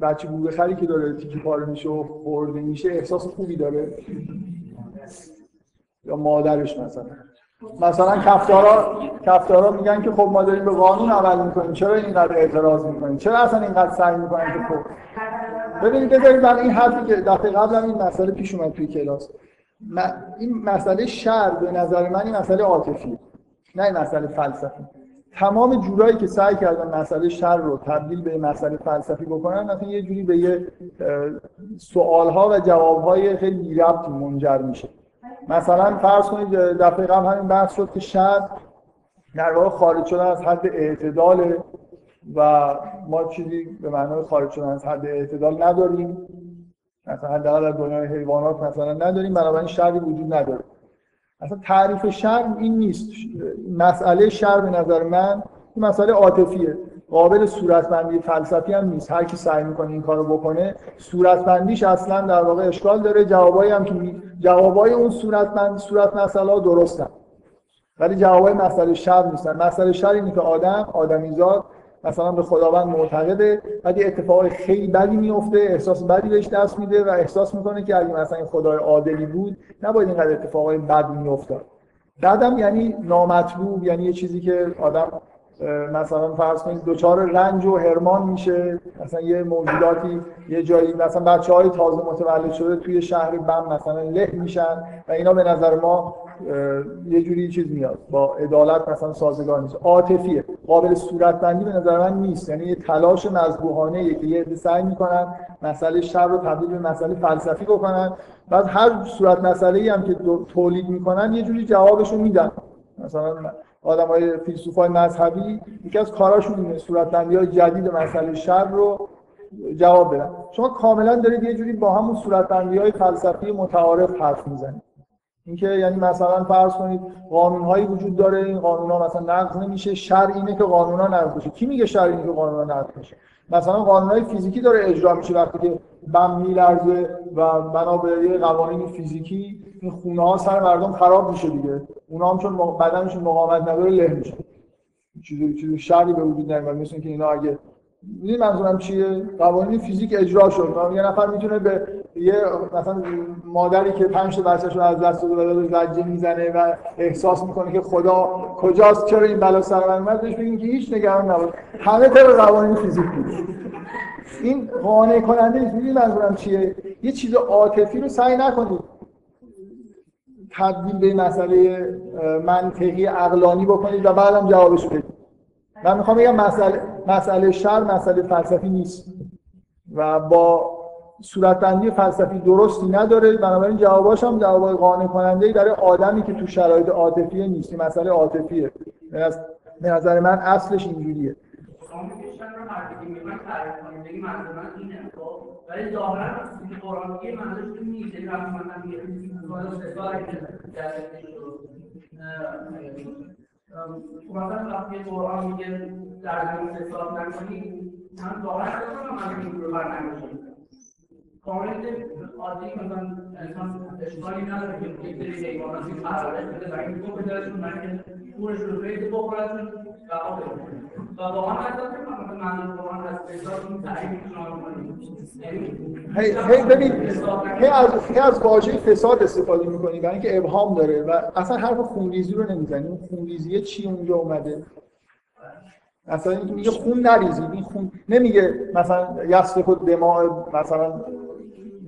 بچه بوده خری که داره تیکی پاره میشه و خورده میشه احساس خوبی داره. یا مادرش مثلا. مثلا کفتارا کفتارا میگن که خب ما داریم به قانون عمل می‌کنیم. چرا اینقدر اعتراض می‌کنیم؟ چرا اصلا اینقدر سعی می‌کنیم که خب؟ ببینید بذارید من این حرفی که دفعه قبلم این مسئله پیش اومد توی کلاس. این مسئله شر به نظر من این مسئله عاطفی نه این مسئله فلسفی. تمام جورایی که سعی کردن مسئله شر رو تبدیل به مسئله فلسفی بکنن مثلا یه جوری به یه سوالها و جوابهای خیلی ربطی منجر میشه. مثلا فرض کنید دفعه قبل همین بحث شد که شر در واقع خارج شدن از حد اعتدال و ما چیزی به معنای خارج شدن از حد اعتدال نداریم. مثلا حداقل در دنیای حیوانات مثلا نداریم بنابراین شری وجود نداره. اصلا تعریف شر این نیست. مسئله شر به نظر من این مسئله عاطفیه. قابل صورتبندی فلسفی هم نیست. هر کی سعی می‌کنه این کارو بکنه صورتبندیش اصلا در واقع اشکال داره. جوابایی هم که جوابای اون صورتبند صورت مسئله ها درستن. ولی جوابای مسئله شر نیستن. مسئله شر اینه که آدم آدمیزاد مثلا به خداوند معتقده یه اتفاق خیلی بدی میفته احساس بدی بهش دست میده و احساس می‌کنه که اگه مثلا این خدای عادلی بود نباید اینقدر اتفاقای بد میافتاد. بعدم یعنی نامطلوب یعنی یه چیزی که آدم مثلا فرض کنید دوچار رنج و هرمان میشه مثلا یه موجوداتی یه جایی مثلا بچه های تازه متولد شده توی شهر بم مثلا له میشن و اینا به نظر ما یه جوری چیز میاد. با عدالت مثلا سازگار نیست. عاطفیه. قابل صورتبندی به نظر من نیست. یعنی یه تلاش مذبوحانه که یه سعی می‌کنن مسئله شر رو تبدیل به مسئله فلسفی بکنن. بعد هر صورت مسئله ای هم که تولید می‌کنن یه جوری جوابشون میدن. مثلا آدم های فیلسوف های مذهبی یکی از کاراشون اینه صورتبندی های جدید مسئله شر رو جواب بدن. شما کاملا دارید یه جوری با همون صورتبندی های فلسفی متعارف حرف می‌زنید. اینکه یعنی مثلا فرض کنید قانون هایی وجود داره این قانون ها مثلا نقض نمیشه. شر اینه که قانون ها نقض بشه. کی میگه شر اینه که قانون ها نقض بشه؟ مثلا قانون های فیزیکی داره اجرا میشه وقتی که بم میلرزه و بنا به قوانین فیزیکی این خونه ها سر مردم خراب میشه دیگه. اونا هم چون بدنشون مقاومت نداره له میشه. چیزی چیزی شری به وجود نمیاد مثل اینکه اینا اگه می‌دونی منظورم چیه؟ قوانین فیزیک اجرا شد. یه نفر می‌تونه به یه مثلا مادری که پنج تا بچه‌شو از دست داده و زجه می‌زنه و احساس می‌کنه که خدا کجاست چرا این بلا سر من اومد بهش بگیم که هیچ نگران نباش. همه طبق قوانین فیزیک بود. این قانع کننده نیست منظورم چیه؟ یه چیز عاطفی رو سعی نکنید تبدیل به مسئله منطقی عقلانی بکنید و بعدم جوابش بدید. من می‌خوام بگم مسئله مسئله شر مسئله فلسفی نیست. و با صورتبندی فلسفی درستی نداره. بنابراین جواباش هم جوابای قانع کننده برای آدمی که تو شرایط عاطفی نیست مسئله عاطفیه. به نظر من اصلش اینجوریه. مثلا وقتی قرآن میگه در زمین فساد نکنید این رو نداره که این گفت دارشون من که پولش رو بیت بخورتون و آب و واقعا مثلا مثلا من قرآن از فساد اون تعریف هی ببین هی از هی از واژه فساد استفاده می‌کنی برای اینکه ابهام داره و اصلا حرف خونریزی رو نمی‌زنی. اون خونریزی چی اونجا اومده؟ مثلا میگه خون نریزید این خون نمیگه مثلا یست خود دماغ مثلا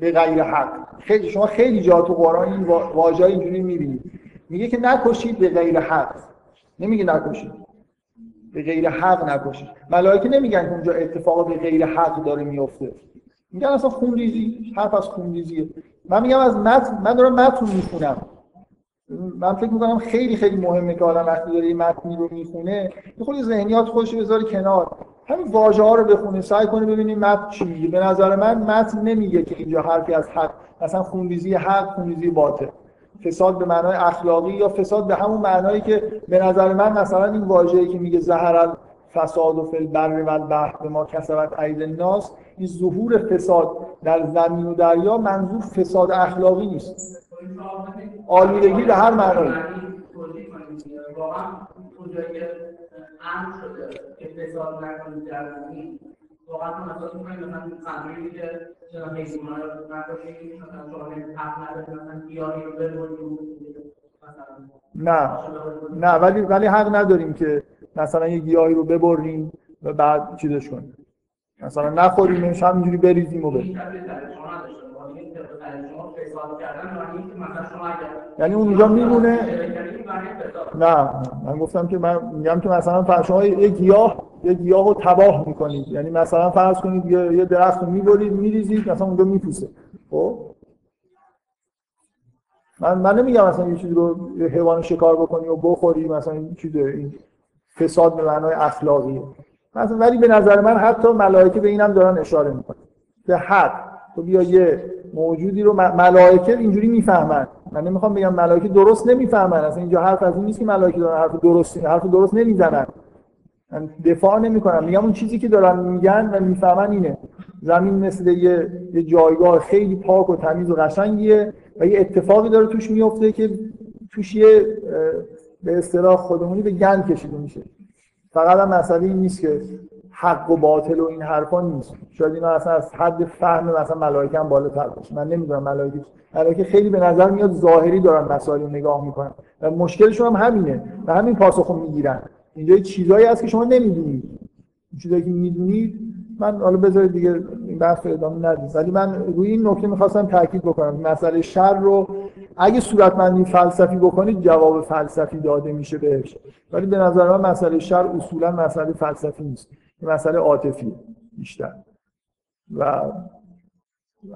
به غیر حق. خیلی شما خیلی جا تو قرآن این واژه اینجوری می‌بینید. میگه که نکشید به غیر حق. نمیگه نکشید. به غیر حق نکشید. ملائکه نمیگن که اونجا اتفاق به غیر حق داره میفته میگن اصلا خونریزی. حرف از خونریزیه. من میگم از متن من دارم متن می‌خونم. من فکر می‌کنم خیلی خیلی مهمه که آدم وقتی داره این متنی رو می‌خونه یه خود ذهنیات خودش رو بذاره کنار. همین واژه ها رو بخونه سعی کنه ببینیم متن چی. میگه به نظر من متن نمیگه که اینجا حرفی از حق مثلا خونریزی حق خونریزی باطل. فساد به معنای اخلاقی یا فساد به همون معنایی که به نظر من مثلا این واژه‌ای که میگه زهر فساد و فل بر و به ما کسبت عید الناس این ظهور فساد در زمین و دریا منظور فساد اخلاقی نیست. آلودگی به هر معنایی. امر شده که فساد نکنید در زمین. واقعا هم اساس می‌کنید مثلا قانونی که چرا حیوانات رو نکشید مثلا شما حق ندارید مثلا گیاهی رو ببرید. نه. نه ولی ولی حق نداریم که مثلا یه گیاهی رو ببریم و بعد چیزش کنیم مثلا نخوریمش همینجوری بریزیم و بریم. یعنی اونجا میمونه. نه من گفتم که من میگم که مثلا شما یه گیاه یه گیاه رو تباه می‌کنید. یعنی مثلا فرض کنید یه درخت رو می‌برید میریزید مثلا اونجا میپوسه. خب؟ من من نمیگم مثلا یه چیزی رو حیوان شکار بکنی و بخوری مثلا این چیز این فساد به معنای اخلاقیه مثلا ولی به نظر من حتی ملائکه به اینم دارن اشاره می‌کنن. به حد. تو بیا یه موجودی رو ملائکه اینجوری می‌فهمن. من نمی‌خوام بگم ملائکه درست نمی‌فهمن. اصلا اینجا حرف از این نیست که ملائکه دارن حرف درست حرف درست نمی‌زنن. من دفاع نمی‌کنم. میگم اون چیزی که دارن میگن و می‌فهمن اینه. زمین مثل یه, یه جایگاه خیلی پاک و تمیز و قشنگیه و یه اتفاقی داره توش میفته که توش یه به اصطلاح خودمونی به گند کشیده میشه. فقط هم مسئله این نیست که حق و باطل و این حرفا نیست. شاید اینا اصلا از حد فهم مثلا ملائکه هم بالاتر باشه. من نمی‌دونم ملائکه ملائکه خیلی به نظر میاد ظاهری دارن مسائل رو نگاه می‌کنن. و مشکلشون هم همینه. و همین پاسخو می‌گیرن. اینجا چیزایی هست که شما نمی‌دونید. چیزایی که می‌دونید من حالا بذارید دیگه این بحث رو ادامه ندید ولی من روی این نکته می‌خواستم تاکید بکنم. مسئله شر رو اگه صورتمندی فلسفی بکنید جواب فلسفی داده میشه بهش. ولی به نظر من مسئله شر اصولا مسئله فلسفی نیست. مسئله عاطفی بیشتر. و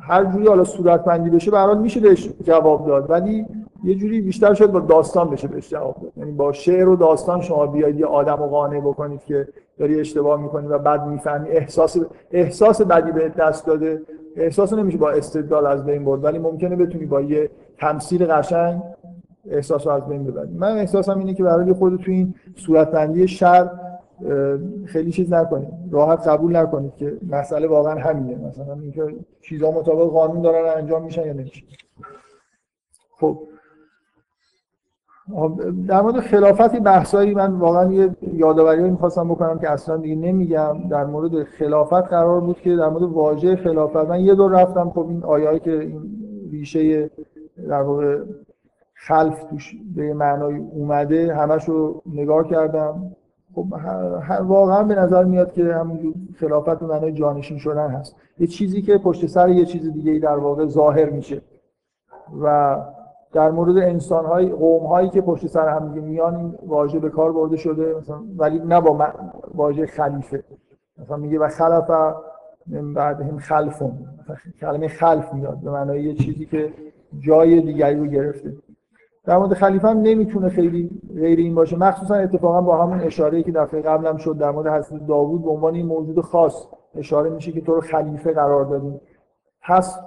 هر جوری حالا صورتمندی بشه به میشه بهش جواب داد. ولی یه جوری بیشتر شد با داستان بشه بهش جواب داد. یعنی با شعر و داستان شما بیاید یه آدم رو قانع بکنید که داری اشتباه می‌کنی و بعد می‌فهمی. احساس احساس بدی به دست داده. احساس نمیشه با استدلال از بین برد ولی ممکنه بتونی با یه تمثیل قشنگ احساس رو از بین ببری. من احساسم اینه که برای خود تو این صورتبندی شر خیلی چیز نکنید. راحت قبول نکنید که مسئله واقعا همینه. مثلا اینکه چیزا مطابق قانون دارن انجام میشن یا نمیشن. خب. در مورد خلافتی بحثایی من واقعا یه یادآوری می‌خواستم بکنم که اصلا دیگه نمیگم. در مورد خلافت قرار بود که در مورد واژه خلافت. من یه دور رفتم خب این آیایی که این ریشه در واقع خلف توش به معنای اومده همش رو نگاه کردم. خب واقعا به نظر میاد که همون خلافت به معنای جانشین شدن هست. یه چیزی که پشت سر یه چیز دیگه در واقع ظاهر میشه و در مورد انسان های قوم هایی که پشت سر هم دیگه میان این واژه به کار برده شده مثلا ولی نه با واژه خلیفه. مثلا میگه و خلف من بعد هم خلفون کلمه خلف میاد به معنای یه چیزی که جای دیگری رو گرفته. در مورد خلیفه هم نمی‌تونه خیلی غیر این باشه. مخصوصا اتفاقا با همون اشاره که دفعه قبلم شد در مورد حضرت داوود به عنوان این موجود خاص اشاره میشه که تو رو خلیفه قرار دادیم. پس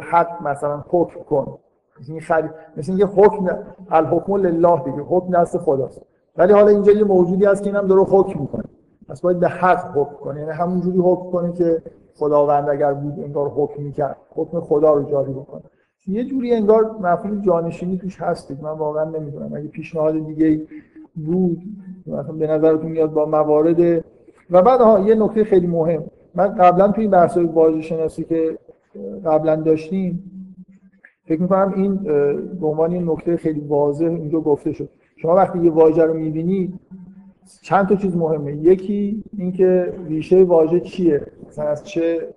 حق مثلا حکم کن. مثل خلی... مثل اینکه حکم الحکم لله دیگه. حکم دست خداست. ولی حالا اینجا یه موجودی هست که اینم داره حکم می‌کنه. پس باید به حق حکم کنه. یعنی همونجوری حکم کنه که خداوند اگر بود انگار حکم می‌کرد. حکم خدا رو جاری بکنه. یه جوری انگار مفهوم جانشینی توش هستید. من واقعا نمی‌دونم. اگه پیشنهاد دیگه بود مثلا به نظرتون میاد با موارد و بعد ها یه نکته خیلی مهم. من قبلا توی این بحث واژه شناسی که قبلا داشتیم فکر می‌کنم این به عنوان این نکته خیلی واضح اینجا گفته شد. شما وقتی یه واژه رو می‌بینید چند تا چیز مهمه. یکی اینکه ریشه واژه چیه؟ مثلا از چه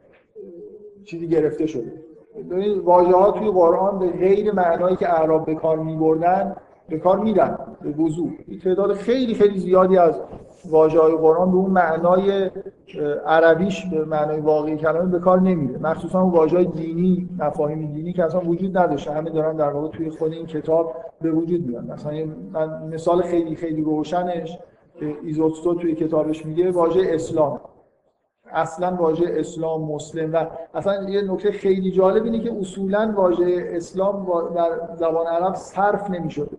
چیزی گرفته شده؟ ببینید واژه ها توی قرآن به غیر معنایی که اعراب به کار میبردن به کار میرن به وضوح. تعداد خیلی خیلی زیادی از واژه های قرآن به اون معنای عربیش به معنای واقعی کلمه به کار نمیره. مخصوصا اون واژه های دینی مفاهیم دینی که اصلا وجود نداشته. همه دارن در واقع توی خود این کتاب به وجود میاد مثلا من مثال خیلی خیلی روشنش ایزوتسو توی کتابش میگه واژه اسلام. اصلا واژه اسلام مسلم و اصلا یه نکته خیلی جالب اینه که اصولا واژه اسلام در زبان عرب صرف نمی‌شده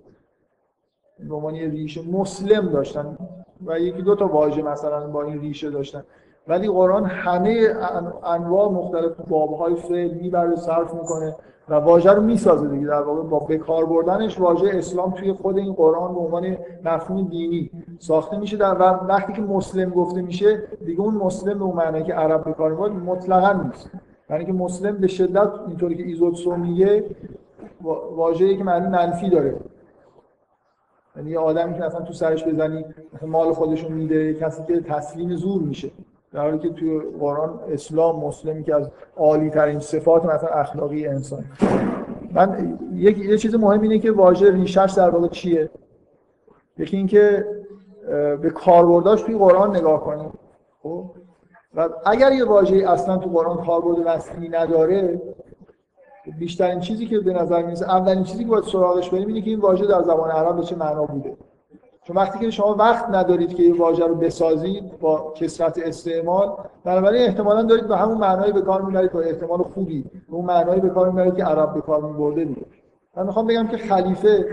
به عنوان ریشه مسلم داشتن و یکی دو تا واژه مثلا با این ریشه داشتن. ولی قرآن همه انواع مختلف بابهای فعل می‌بره صرف می‌کنه. و واژه رو می‌سازه دیگه. در واقع با بکار بردنش واژه اسلام توی خود این قرآن به عنوان مفهوم دینی ساخته میشه. در وقتی که مسلم گفته میشه دیگه اون مسلم به معنی که عرب به کار می‌برد مطلقا نیست. یعنی که مسلم به شدت اینطوری که ایزوتسو میگه واژه‌ای که معنی منفی داره. یعنی آدمی که مثلا تو سرش بزنی مال خودشون میده کسی که تسلیم زور میشه. در حالی که توی قرآن اسلام مسلمی که از عالی ترین صفات مثلا اخلاقی انسان. من یک یه چیز مهم اینه که واژه ریشش در واقع چیه؟ یکی اینکه به کاربرداش توی قرآن نگاه کنیم خب؟ و اگر یه واژه اصلا تو قرآن کاربرد وصلی نداره بیشترین چیزی که به نظر می‌رسه اولین چیزی که باید سراغش بریم اینه که این واژه در زبان عرب به چه معنا بوده؟ چون وقتی که شما وقت ندارید که این واژه رو بسازید با کسرت استعمال بنابراین احتمالا دارید به همون معنایی به کار می‌برید با احتمال خوبی به اون معنایی به کار می‌برید که عرب به کار میبرده دیگه من می‌خوام بگم که خلیفه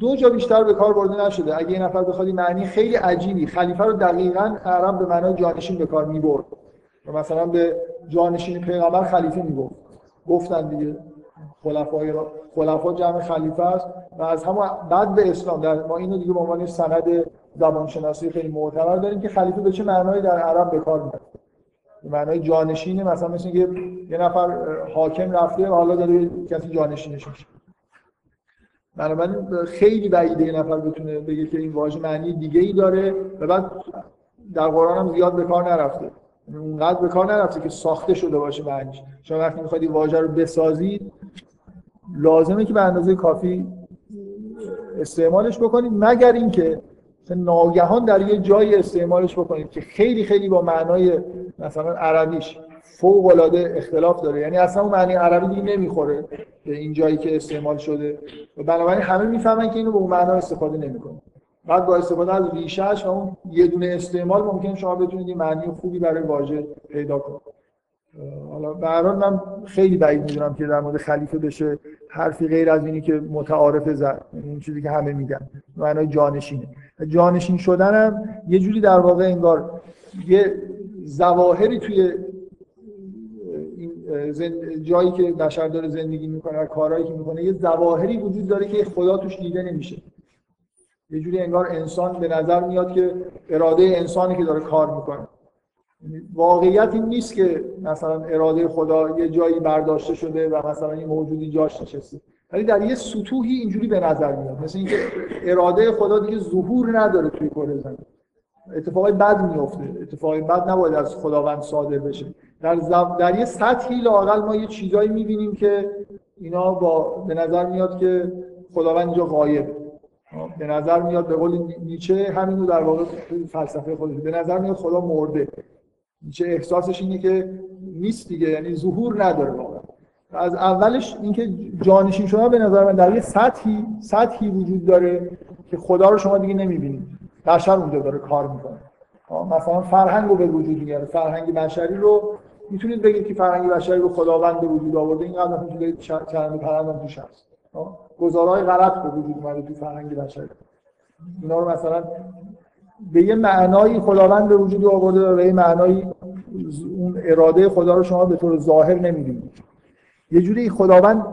دو جا بیشتر به کار برده نشده. اگه یه نفر بخواد معنی خیلی عجیبی خلیفه رو دقیقا عرب به معنای جانشین به کار می‌برد. مثلا به جانشین پیغمبر خلیفه می‌گفت. گفتن دیگه. خلفای خلفا جمع خلیفه است و از همون بعد به اسلام در ما اینو دیگه به عنوان سند زبانشناسی خیلی معتبر داریم که خلیفه به چه معنایی در عرب به کار میاد به معنای جانشینه مثلا مثل اینکه یه نفر حاکم رفته و حالا داره کسی جانشینش میشه. بنابراین خیلی بعیده یه نفر بتونه بگه که این واژه معنی دیگه ای داره و بعد در قرآن هم زیاد به کار نرفته. اونقدر به کار نرفته که ساخته شده باشه معنیش. شما وقتی می‌خواید این واژه رو بسازید لازمه که به اندازه کافی استعمالش بکنید مگر اینکه ناگهان در یه جایی استعمالش بکنید که خیلی خیلی با معنای مثلا عربیش فوق العاده اختلاف داره. یعنی اصلا اون معنی عربی دیگه نمی‌خوره به این جایی که استعمال شده. و بنابراین همه می‌فهمن که اینو به اون معنا استفاده نمی‌کنه. بعد با استفاده از ریشهش و اون یه دونه استعمال ممکن شما بتونید معنی خوبی برای واژه پیدا کنید. حالا به من خیلی بعید می‌دونم که در مورد خلیفه بشه. حرفی غیر از اینی که متعارف زد یعنی این چیزی که همه میگن. معنای جانشینه. جانشین شدنم یه جوری در واقع انگار یه زواهری توی این جایی که بشر داره زندگی می‌کنه و کارهایی که می‌کنه یه زواهری وجود داره که خدا توش دیده نمیشه. یه جوری انگار انسان به نظر میاد که اراده انسانی که داره کار می‌کنه. واقعیت این نیست که مثلا اراده خدا یه جایی برداشته شده و مثلا این موجودی جاش نشسته. ولی در یه سطوحی اینجوری به نظر میاد. مثل اینکه اراده خدا دیگه ظهور نداره توی کره زمین. اتفاقی بد میفته اتفاقی بد نباید از خداوند صادر بشه. در, در یه سطحی لاقل ما یه چیزایی می‌بینیم که اینا با به نظر میاد که خداوند اینجا غایب. به نظر میاد به قول نیچه همینو در واقع فلسفه خودش به نظر میاد خدا مرده. نیچه احساسش اینه که نیست دیگه یعنی ظهور نداره واقعا. از اولش اینکه جانشین شما به نظر من در یه سطحی سطحی وجود داره که خدا رو شما دیگه نمی‌بینید. بشر اونجا داره کار می‌کنه. مثلا فرهنگ رو به وجود میاره. فرهنگ بشری رو می‌تونید بگید که فرهنگ بشری رو خداوند به وجود آورده. این قدر که بگید چرند پرندم توش هست. گزارهای غلط به وجود اومده تو فرهنگ بشری. اینا رو مثلا به یه معنایی خداوند به وجود آورده و به یه معنایی اون اراده خدا رو شما به طور ظاهر نمی‌دونید یه جوری خداوند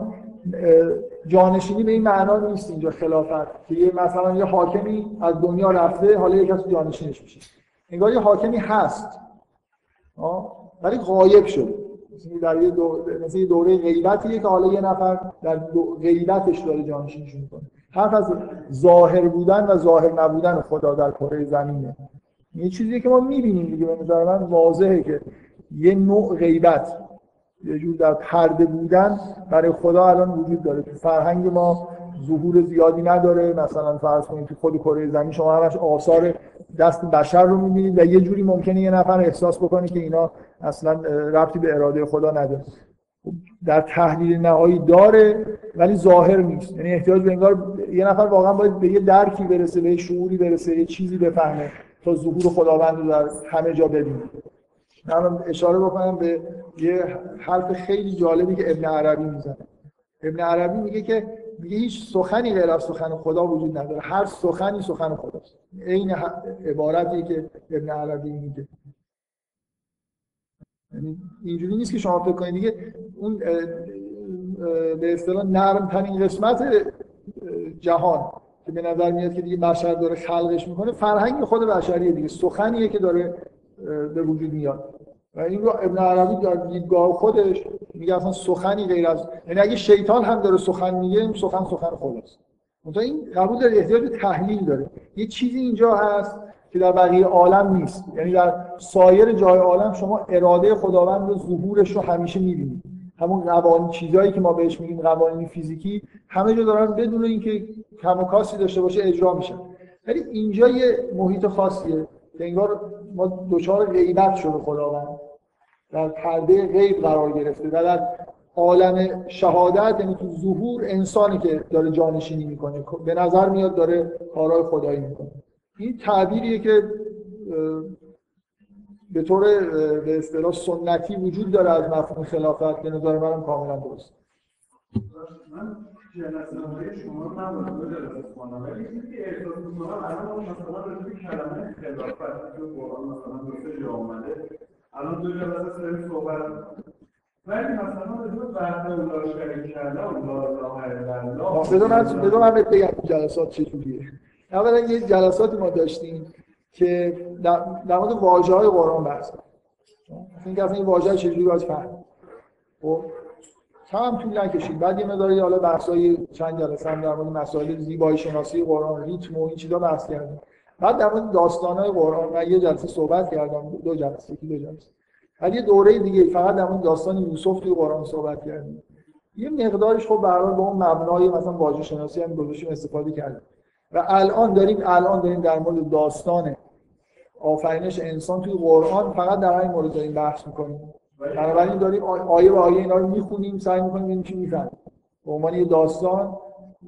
جانشینی به این معنا نیست اینجا خلافت که یه مثلا یه حاکمی از دنیا رفته حالا یک کسی جانشینش میشه. انگار یه حاکمی هست. ولی غایب شد. در یه یه دوره غیبتیه که حالا یه نفر در غیبتش داره جانشینش می‌کنه. حرف از ظاهر بودن و ظاهر نبودن خدا در کره زمینه. یه چیزی که ما می‌بینیم دیگه به نظر من واضحه که یه نوع غیبت یه جور در پرده بودن برای خدا الان وجود داره. تو فرهنگ ما ظهور زیادی نداره. مثلا فرض کنید تو خود کره زمین شما همش آثار دست بشر رو می‌بینید و یه جوری ممکنه یه نفر احساس بکنه که اینا اصلا ربطی به اراده خدا نداره. در تحلیل نهایی داره ولی ظاهر نیست. یعنی احتیاج به انگار یه نفر واقعا باید به یه درکی برسه به یه شعوری برسه یه چیزی بفهمه تا ظهور خداوند رو در همه جا ببینه. من اشاره بکنم به یه حرف خیلی جالبی که ابن عربی می‌زنه. ابن عربی میگه که میگه هیچ سخنی غیر از سخن خدا وجود نداره. هر سخنی سخن خداست. عین عبارتی که ابن عربی میگه. یعنی اینجوری نیست که شما فکر کنید دیگه اون به اصطلاح نرم قسمت جهان که به نظر میاد که دیگه بشر داره خلقش می‌کنه فرهنگ خود بشریه دیگه سخنیه که داره به وجود میاد. و این رو ابن عربی در دیدگاه خودش میگه اصلا سخنی غیر از یعنی اگه شیطان هم داره سخن میگه این سخن سخن خداست. منتها این قبول داره احتیاج به تحلیل داره. یه چیزی اینجا هست که در بقیه عالم نیست. یعنی در سایر جای عالم شما اراده خداوند رو ظهورش رو همیشه می‌بینید. همون قوانین چیزایی که ما بهش میگیم قوانین فیزیکی همه جا دارن بدون اینکه کم داشته باشه اجرا میشن. ولی اینجا یه محیط خاصیه. انگار ما دچار غیبت شده خداوند. در پرده غیب قرار گرفته و در عالم شهادت یعنی تو ظهور انسانی که داره جانشینی می‌کنه به نظر میاد داره کارهای خدایی می‌کنه. این تعبیریه که به طور به اصطلاح سنتی وجود داره از مفهوم خلافت. به نظر منم کاملا درست. من جلسه شما کنم ولی احساس کلمه خلافت تو قرآن مثلا اومده. الان دو جلسه صحبت ولی مثلا بدون من بدون من بگم جلسات چجوریه اولا یه جلساتی ما داشتیم که در مورد واژه های قرآن بحث اینکه اصلا این واژه چجوری باید فهم خب هم طول نکشید. بعد یه حالا بحثای چند جلسه هم در مورد مسائل زیبایی شناسی قرآن ریتم و این چیزا بحث کردیم. بعد در مورد داستانهای قرآن من یه جلسه صحبت کردم. دو جلسه یکی دو جلسه. بعد یه دوره دیگه فقط در مورد داستان یوسف توی قرآن صحبت کردیم. یه مقدارش خب به با اون مبنای مثلا واژه شناسی هم گذاشتیم استفاده کردیم. و الان داریم الان داریم در مورد داستان آفرینش انسان توی قرآن فقط در این مورد داریم بحث می‌کنیم. بنابراین داریم آیه به آیه اینا رو می‌خونیم سعی می‌کنیم این چی می‌فهمیم. به عنوان یه داستان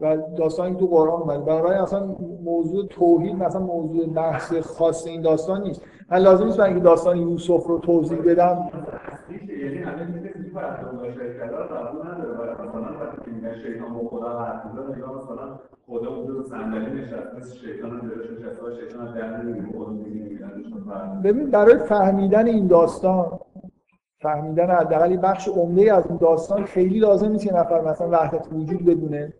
و داستانی تو قرآن اومده. بنابراین اصلا موضوع توحید مثلا موضوع بحث خاص این داستان نیست. من لازم نیست من اینکه داستان یوسف رو توضیح بدم. که خدا رو صندلی نشسته شیطان هم دلش نشسته شیطان در نمیگه ببین برای فهمیدن این داستان فهمیدن حداقل بخش عمده از این داستان خیلی لازم نیست یه نفر مثلا وحدت وجود بدونه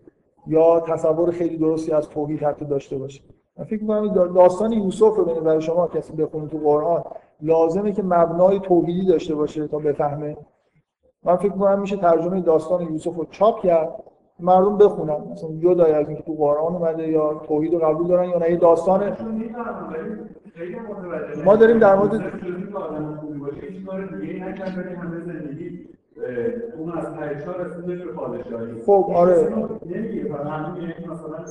یا تصور خیلی درستی از توحید حتی داشته باشه. من فکر می‌کنم داستان یوسف رو نظر شما کسی بخونه تو قرآن لازمه که مبنای توحیدی داشته باشه تا بفهمه. من فکر می‌کنم میشه ترجمه داستان یوسف رو چاپ کرد. مردم بخونن. مثلا جدای از اینکه تو قرآن اومده یا توحید رو قبول دارن یا نه یه داستان ما داریم در مورد اون از پریشا رسیده به پادشاهی. خب آره. نمیگه فقط همین یعنی مثلا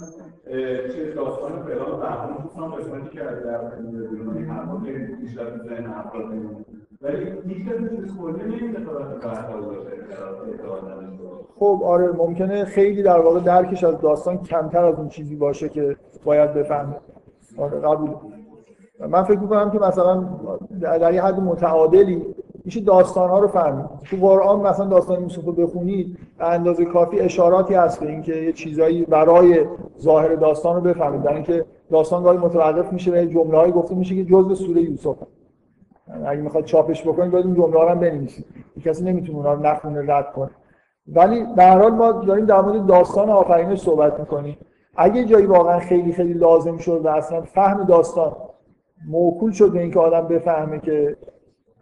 چه داستان فلان قسمتی که در بیرون بیشتر ذهن افراد ولی خب آره ممکنه خیلی در واقع درکش از داستان کمتر از اون چیزی باشه که باید بفهمه. آره قبول. من فکر می‌کنم که مثلا در یه حد متعادلی میشه داستان ها رو فهمید. تو قرآن مثلا داستان یوسف رو بخونید به اندازه کافی اشاراتی هست به اینکه یه چیزایی برای ظاهر داستان رو بفهمید. در اینکه داستان گاهی متوقف میشه و جمله گفته میشه که جزء سوره یوسف یعنی اگه می‌خواد چاپش بکنید باید اون جمله رو هم بنویسید کسی نمی‌تونه اونها رو نخونه رد کنه. ولی به هر حال ما داریم در مورد داستان آفرینش صحبت می‌کنیم. اگه جایی واقعا خیلی خیلی لازم شد و اصلا فهم داستان موکول شد به اینکه آدم بفهمه که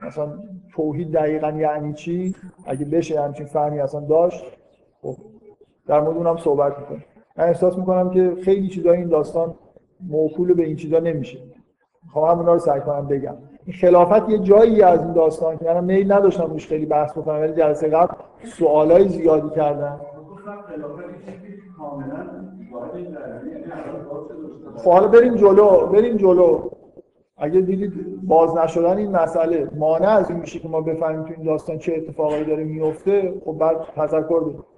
مثلا توحید دقیقا یعنی چی اگه بشه همچین فهمی اصلا داشت خب در مورد اونم صحبت می‌کنیم. من احساس می‌کنم که خیلی چیزا این داستان موکول به این چیزا نمیشه. خواهم اونا رو سعی کنم بگم. خلافت یه جایی از این داستان که منم میل نداشتم روش خیلی بحث بکنم ولی جلسه قبل سوالای زیادی کردن خب حالا بریم جلو بریم جلو. اگه دیدید باز نشدن این مسئله مانع از این میشه که ما بفهمیم تو این داستان چه اتفاقایی داره میفته خب بعد تذکر بدید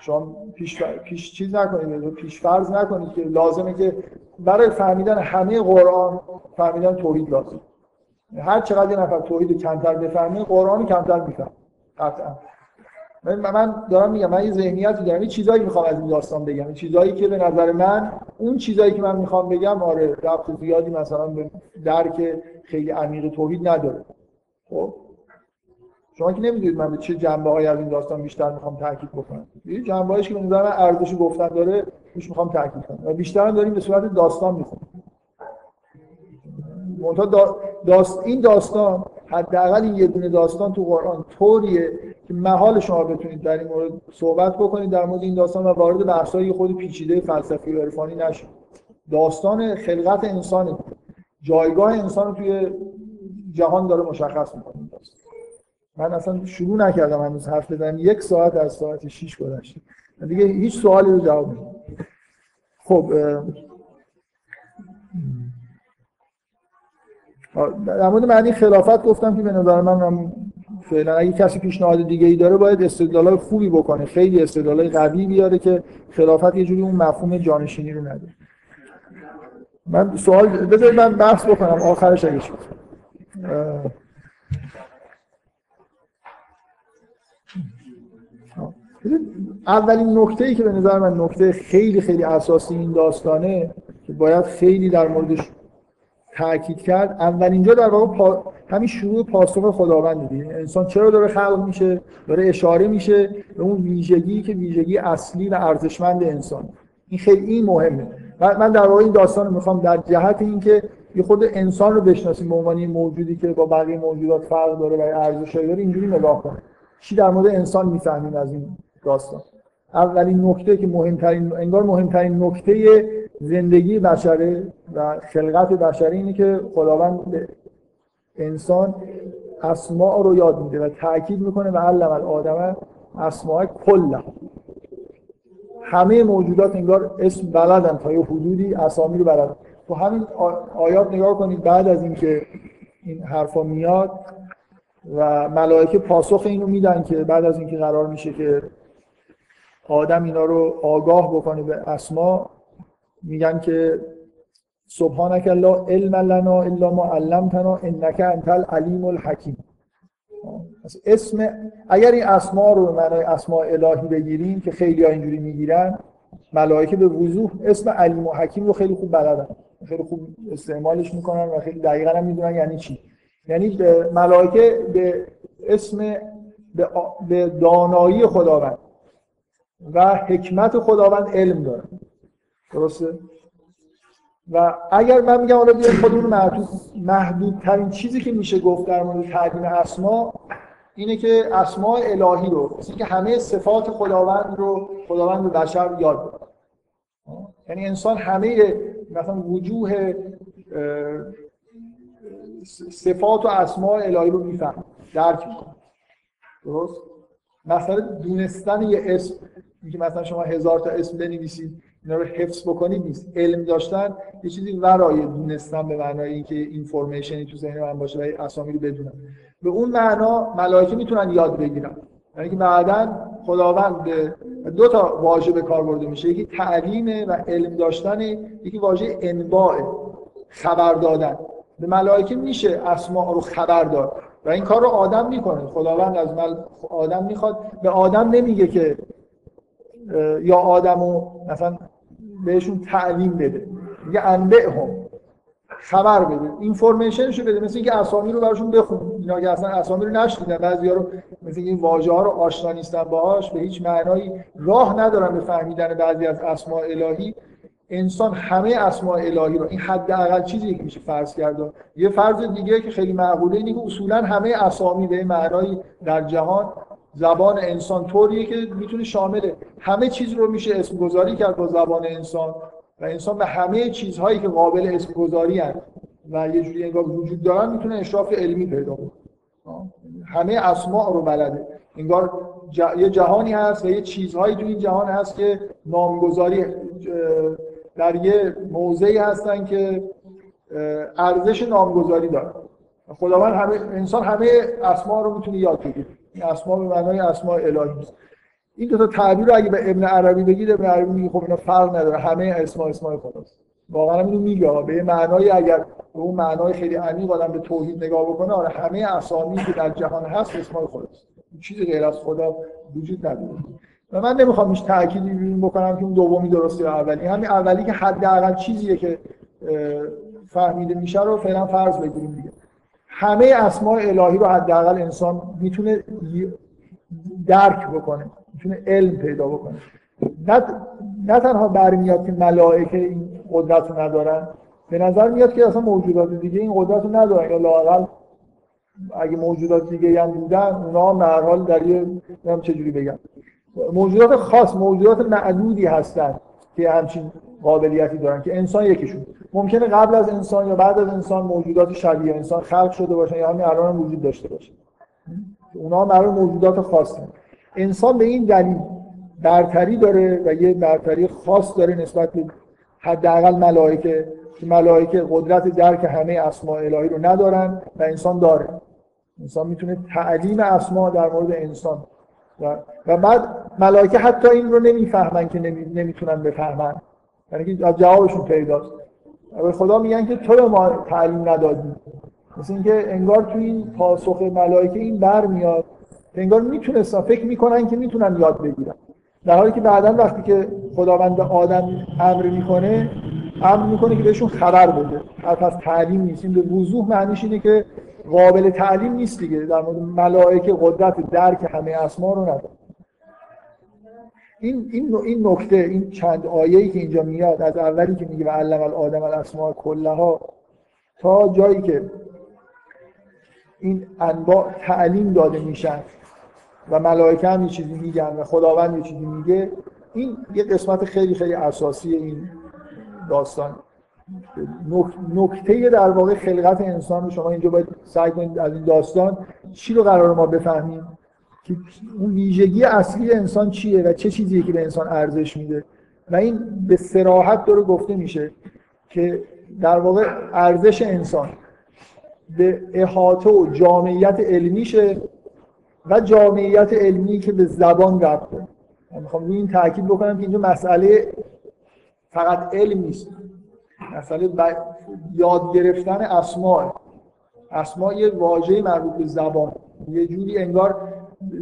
شما پیش, پیش چیز نکنید پیش فرض نکنید که لازمه که برای فهمیدن همه قرآن فهمیدن توحید لازم هر چقدر یه نفر توحید کمتر بفهمه قرآن کمتر میفهم قطعا. من دارم میگم من یه ذهنیتی دارم یه چیزایی می‌خوام از این داستان بگم. این چیزایی که به نظر من اون چیزایی که من می‌خوام بگم آره ربط زیادی مثلا به درک خیلی عمیق توحید نداره. خب؟ شما که نمی‌دونید من به چه جنبه های از این داستان بیشتر می‌خوام تاکید بکنم. یه جنبه که به نظر من ارزش گفتن داره روش می‌خوام تاکید کنم. و بیشتر داریم به صورت داستان می‌خونم داست این داستان حداقل این یه دونه داستان تو قرآن طوریه که محال شما بتونید در این مورد صحبت بکنید در مورد این داستان و وارد بحث‌های خود پیچیده فلسفی و عرفانی نشید. داستان خلقت انسان جایگاه انسان توی جهان داره مشخص می‌کنه. من اصلا شروع نکردم هنوز حرف بزنم. یک ساعت از ساعت 6 گذشته. دیگه هیچ سوالی رو جواب نمیدم. خب در مورد معنی خلافت گفتم که به نظر من فعلا اگه کسی پیشنهاد دیگه ای داره باید استدلال خوبی بکنه. خیلی استدلال قوی بیاره که خلافت یه جوری اون مفهوم جانشینی رو نداره. من سوال بذارید من بحث بکنم. آخرش اگه شد اولین نکته ای که به نظر من نکته خیلی خیلی اساسی این داستانه که باید خیلی در موردش تاکید کرد اول اینجا در واقع پا... همین شروع پاسخ خداوند دیگه انسان چرا داره خلق میشه؟ داره اشاره میشه به اون ویژگی که ویژگی اصلی و ارزشمند انسان. این خیلی مهمه. من در واقع این داستان رو می‌خوام در جهت اینکه یه خود انسان رو بشناسیم به عنوان موجودی که با بقیه موجودات فرق داره و ارزش داره اینجوری نگاه کنیم چی در مورد انسان می‌فهمیم از این؟ داستان اولین نکته که مهمترین انگار مهمترین نکته زندگی بشره و خلقت بشری اینه که خداوند به انسان اسماء رو یاد میده و تاکید می‌کنه و علم الادم اسماء کل همه موجودات انگار اسم بلدن تا یه حدودی اسامی رو بلدن. تو همین آیات نگاه کنید بعد از اینکه این حرفا میاد و ملائکه پاسخ اینو میدن که بعد از اینکه قرار میشه که آدم اینا رو آگاه بکنه به اسما میگن که سبحانك لا علم لنا الا ما علمتنا انك انت العلیم الحکیم. اسم اگر این اسما رو به معنای اسماء الهی بگیریم که خیلی ها اینجوری می‌گیرن ملائکه به وضوح اسم علیم و حکیم رو خیلی خوب بلدن. خیلی خوب استعمالش می‌کنن و خیلی دقیقا هم می‌دونن یعنی چی. یعنی به ملائکه به اسم به دانایی خداوند. و حکمت خداوند علم دارن درسته؟ و اگر من میگم حالا بیایم خودمون محدود محدود ترین چیزی که میشه گفت در مورد تعلیم اسما اینه که اسماء الهی رو که همه صفات خداوند رو خداوند به بشر یاد بده. یعنی انسان همه مثلا وجوه صفات و اسماء الهی رو میفهم درک می‌کنه. درست؟ مثلا دونستن یه اسم. اینکه مثلا شما هزار تا اسم بنویسید اینا رو حفظ بکنید نیست. علم داشتن یه چیزی ورای دونستن به معنای اینکه اینفورمیشنی تو ذهن من باشه و اسامی رو بدونم. به اون معنا ملائکه می‌تونن یاد بگیرن. یعنی که بعدا خداوند به دو تا واژه به کار برده میشه. یکی تعلیمه و علم داشتن یکی واژه انباء خبر دادن. به ملائکه میشه اسماء رو خبر داد. و این کار رو آدم می‌کنه. خداوند از مل... آدم می‌خواد. به آدم نمیگه که یا آدمو مثلا بهشون تعلیم بده. میگه انبه هم خبر بده. اینفورمیشنشو بده. مثل اینکه اسامی رو براشون بخون. اینا که اصلا اسامی رو نشنیدن. بعضیا رو مثل این واژه ها رو آشنا نیستن باهاش به هیچ معنایی راه ندارن به فهمیدن بعضی از اسماء الهی. انسان همه اسماء الهی رو این حداقل چیزی که میشه فرض کرد. یه فرض دیگه که خیلی معقوله اینه که اصولا همه اسامی به معنای در جهان زبان انسان طوریه که می‌تونه شامل همه چیز رو میشه اسم گذاری کرد با زبان انسان. و انسان به همه چیزهایی که قابل اسم گذاری هست و یه جوری انگار وجود دارن می‌تونه اشراف علمی پیدا کنه. همه اسماء رو بلده. انگار یه جهانی هست و یه چیزهایی تو این جهان هست که نامگذاری در یه موضعی هستن که ارزش نامگذاری داره خداوند همه انسان همه اسما رو می‌تونه یاد بگیره. این اسما به معنای اسماء الهی است این دو تا تعبیر رو اگه به ابن عربی بگید ابن عربی میگه خب اینا فرق نداره. همه اسما اسماء خداست. واقعا اینو میگه. به معنای اگر به اون معنای خیلی عمیق آدم به توحید نگاه بکنه آره همه اسامی که در جهان هست اسماء خداست. چیزی غیر از خدا وجود نداره. و من نمی‌خوام هیچ تأکیدی بکنم که اون دومی درسته اولی. همین اولی که حداقل چیزیه که فهمیده میشه رو فعلا فرض بگیریم دیگه. همه اسماء الهی رو حداقل انسان می‌تونه درک بکنه می‌تونه علم پیدا بکنه. نه, نه تنها برمیاد که ملائکه این قدرت رو ندارن به نظر میاد که اصلا موجودات دیگه این قدرت رو ندارن. یا لاقل اگه موجودات دیگه هم بودن اونا هم حال در یه چجوری بگم. موجودات خاص موجودات معدودی هستن که همچین قابلیتی دارن که انسان یکیشون ممکنه قبل از انسان یا بعد از انسان موجودات شبیه انسان خلق شده باشن یا همین الان هم وجود داشته باشن اونا هم موجودات خاصی. انسان به این دلیل برتری داره و یه برتری خاص داره نسبت به حداقل ملائکه که ملائکه قدرت درک همه اسماء الهی رو ندارن و انسان داره. انسان می‌تونه تعلیم اسما در مورد انسان. و, و بعد ملائکه حتی این رو نمی‌فهمن که نمی، نمی‌تونن بفهمن. یعنی از جوابشون پیداست. و خدا میگن که تو به ما تعلیم ندادی. مثل اینکه انگار تو این پاسخ ملائکه این بر میاد انگار می‌تونستن فکر می‌کنن که می‌تونن یاد بگیرن. در حالی که بعدا وقتی که خداوند آدم امر می‌کنه امر می‌کنه که بهشون خبر بده. حرف از تعلیم نیست. این به وضوح معنیش اینه که قابل تعلیم نیست دیگه. در مورد ملائکه قدرت درک همه اسما رو نداره. این این این نکته این چند آیه‌ای که اینجا میاد از اولی که میگه و علم الادم الاسماء کلها تا جایی که این انواع تعلیم داده میشن و ملائکه هم یه چیزی میگن و خداوند یه چیزی میگه این یه قسمت خیلی خیلی اساسی این داستان. نکته در واقع خلقت انسان رو شما اینجا باید سعی کنید از این داستان چی رو قرار ما بفهمیم؟ که اون ویژگی اصلی انسان چیه و چه چیزیه که به انسان ارزش میده؟ و این به سراحت داره گفته میشه که در واقع ارزش انسان به احاطه و جامعیت علمیشه و جامعیت علمی که به زبان رفته من می‌خوام روی این تاکید بکنم که اینجا مسئله فقط علم نیست. مسئله یاد گرفتن اسماء. اسماء یه واژه مربوط به زبان. یه جوری انگار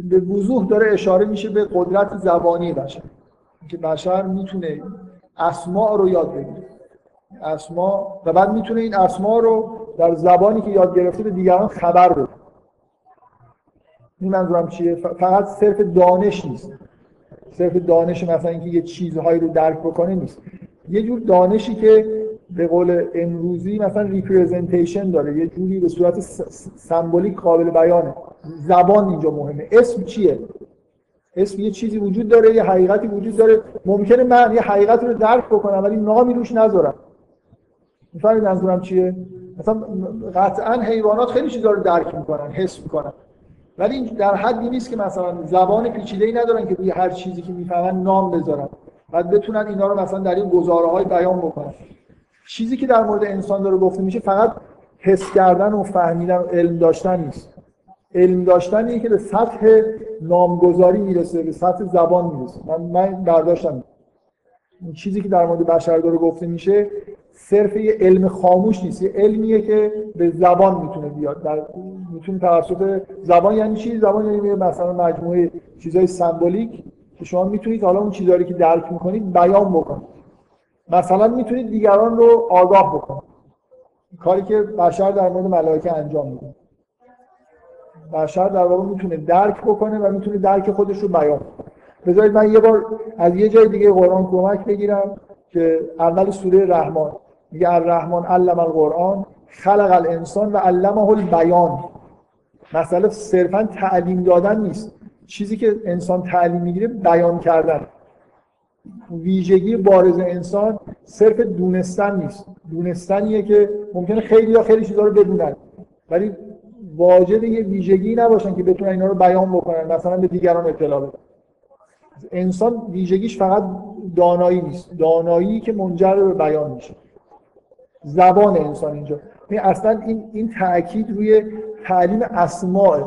به وضوح داره اشاره میشه به قدرت زبانی بشر که بشر می‌تونه اسماء رو یاد بگیره. اسما و بعد می‌تونه این اسماء رو در زبانی که یاد گرفته به دیگران خبر بده. این منظورم چیه؟ فقط صرف دانش نیست. صرف دانش مثلا اینکه یه چیزهایی رو درک بکنه نیست. یه جور دانشی که به قول امروزی مثلا ریپرزنتیشن داره. یه جوری به صورت سمبولیک قابل بیانه. زبان اینجا مهمه. اسم چیه؟ اسم یه چیزی وجود داره یه حقیقتی وجود داره. ممکنه من یه حقیقت رو درک بکنم ولی نامی روش نذارم. می‌فهمید منظورم چیه؟ مثلا قطعا حیوانات خیلی چیزا رو درک می‌کنن حس می‌کنن. ولی در حدی نیست که مثلا زبان پیچیده ای ندارن که روی هر چیزی که می‌فهمن نام بذارن. بعد بتونن اینا رو مثلا در این گزاره های بیان بکنن. چیزی که در مورد انسان داره گفته میشه فقط حس کردن و فهمیدن و علم داشتن نیست. علم داشتن که به سطح نامگذاری می‌رسه به سطح زبان می‌رسه. من, من برداشتم. این چیزی که در مورد بشر داره گفته میشه صرف یه علم خاموش نیست. یه علمیه که به زبان می‌تونه بیاد. در می‌تونه توسط زبان یعنی چی؟ زبان یعنی مثلا مجموعه چیزای سمبولیک که شما می‌تونید حالا اون چیزایی که درک می‌کنید بیان بکنید. مثلا می‌تونید دیگران رو آگاه بکنید. کاری که بشر در مورد ملائکه انجام میده. بشر در واقع می‌تونه درک بکنه و می‌تونه درک خودش رو بیان کنه. بذارید من یه بار از یه جای دیگه قرآن کمک بگیرم که اول سوره رحمان. میگه الرحمن علم القرآن خلق الانسان و علمه البیان. مسئله صرفا تعلیم دادن نیست. چیزی که انسان تعلیم می‌گیره بیان کردن. ویژگی بارز انسان صرف دونستن نیست. دونستنیه که ممکنه خیلی یا خیلی چیزا رو بدونن ولی واجد یه ویژگی نباشن که بتونن اینا رو بیان بکنن مثلا به دیگران اطلاع بدن. انسان ویژگیش فقط دانایی نیست. دانایی که منجر به بیان میشه. زبان انسان اینجا. یعنی اصلا این این تاکید روی تعلیم اسماء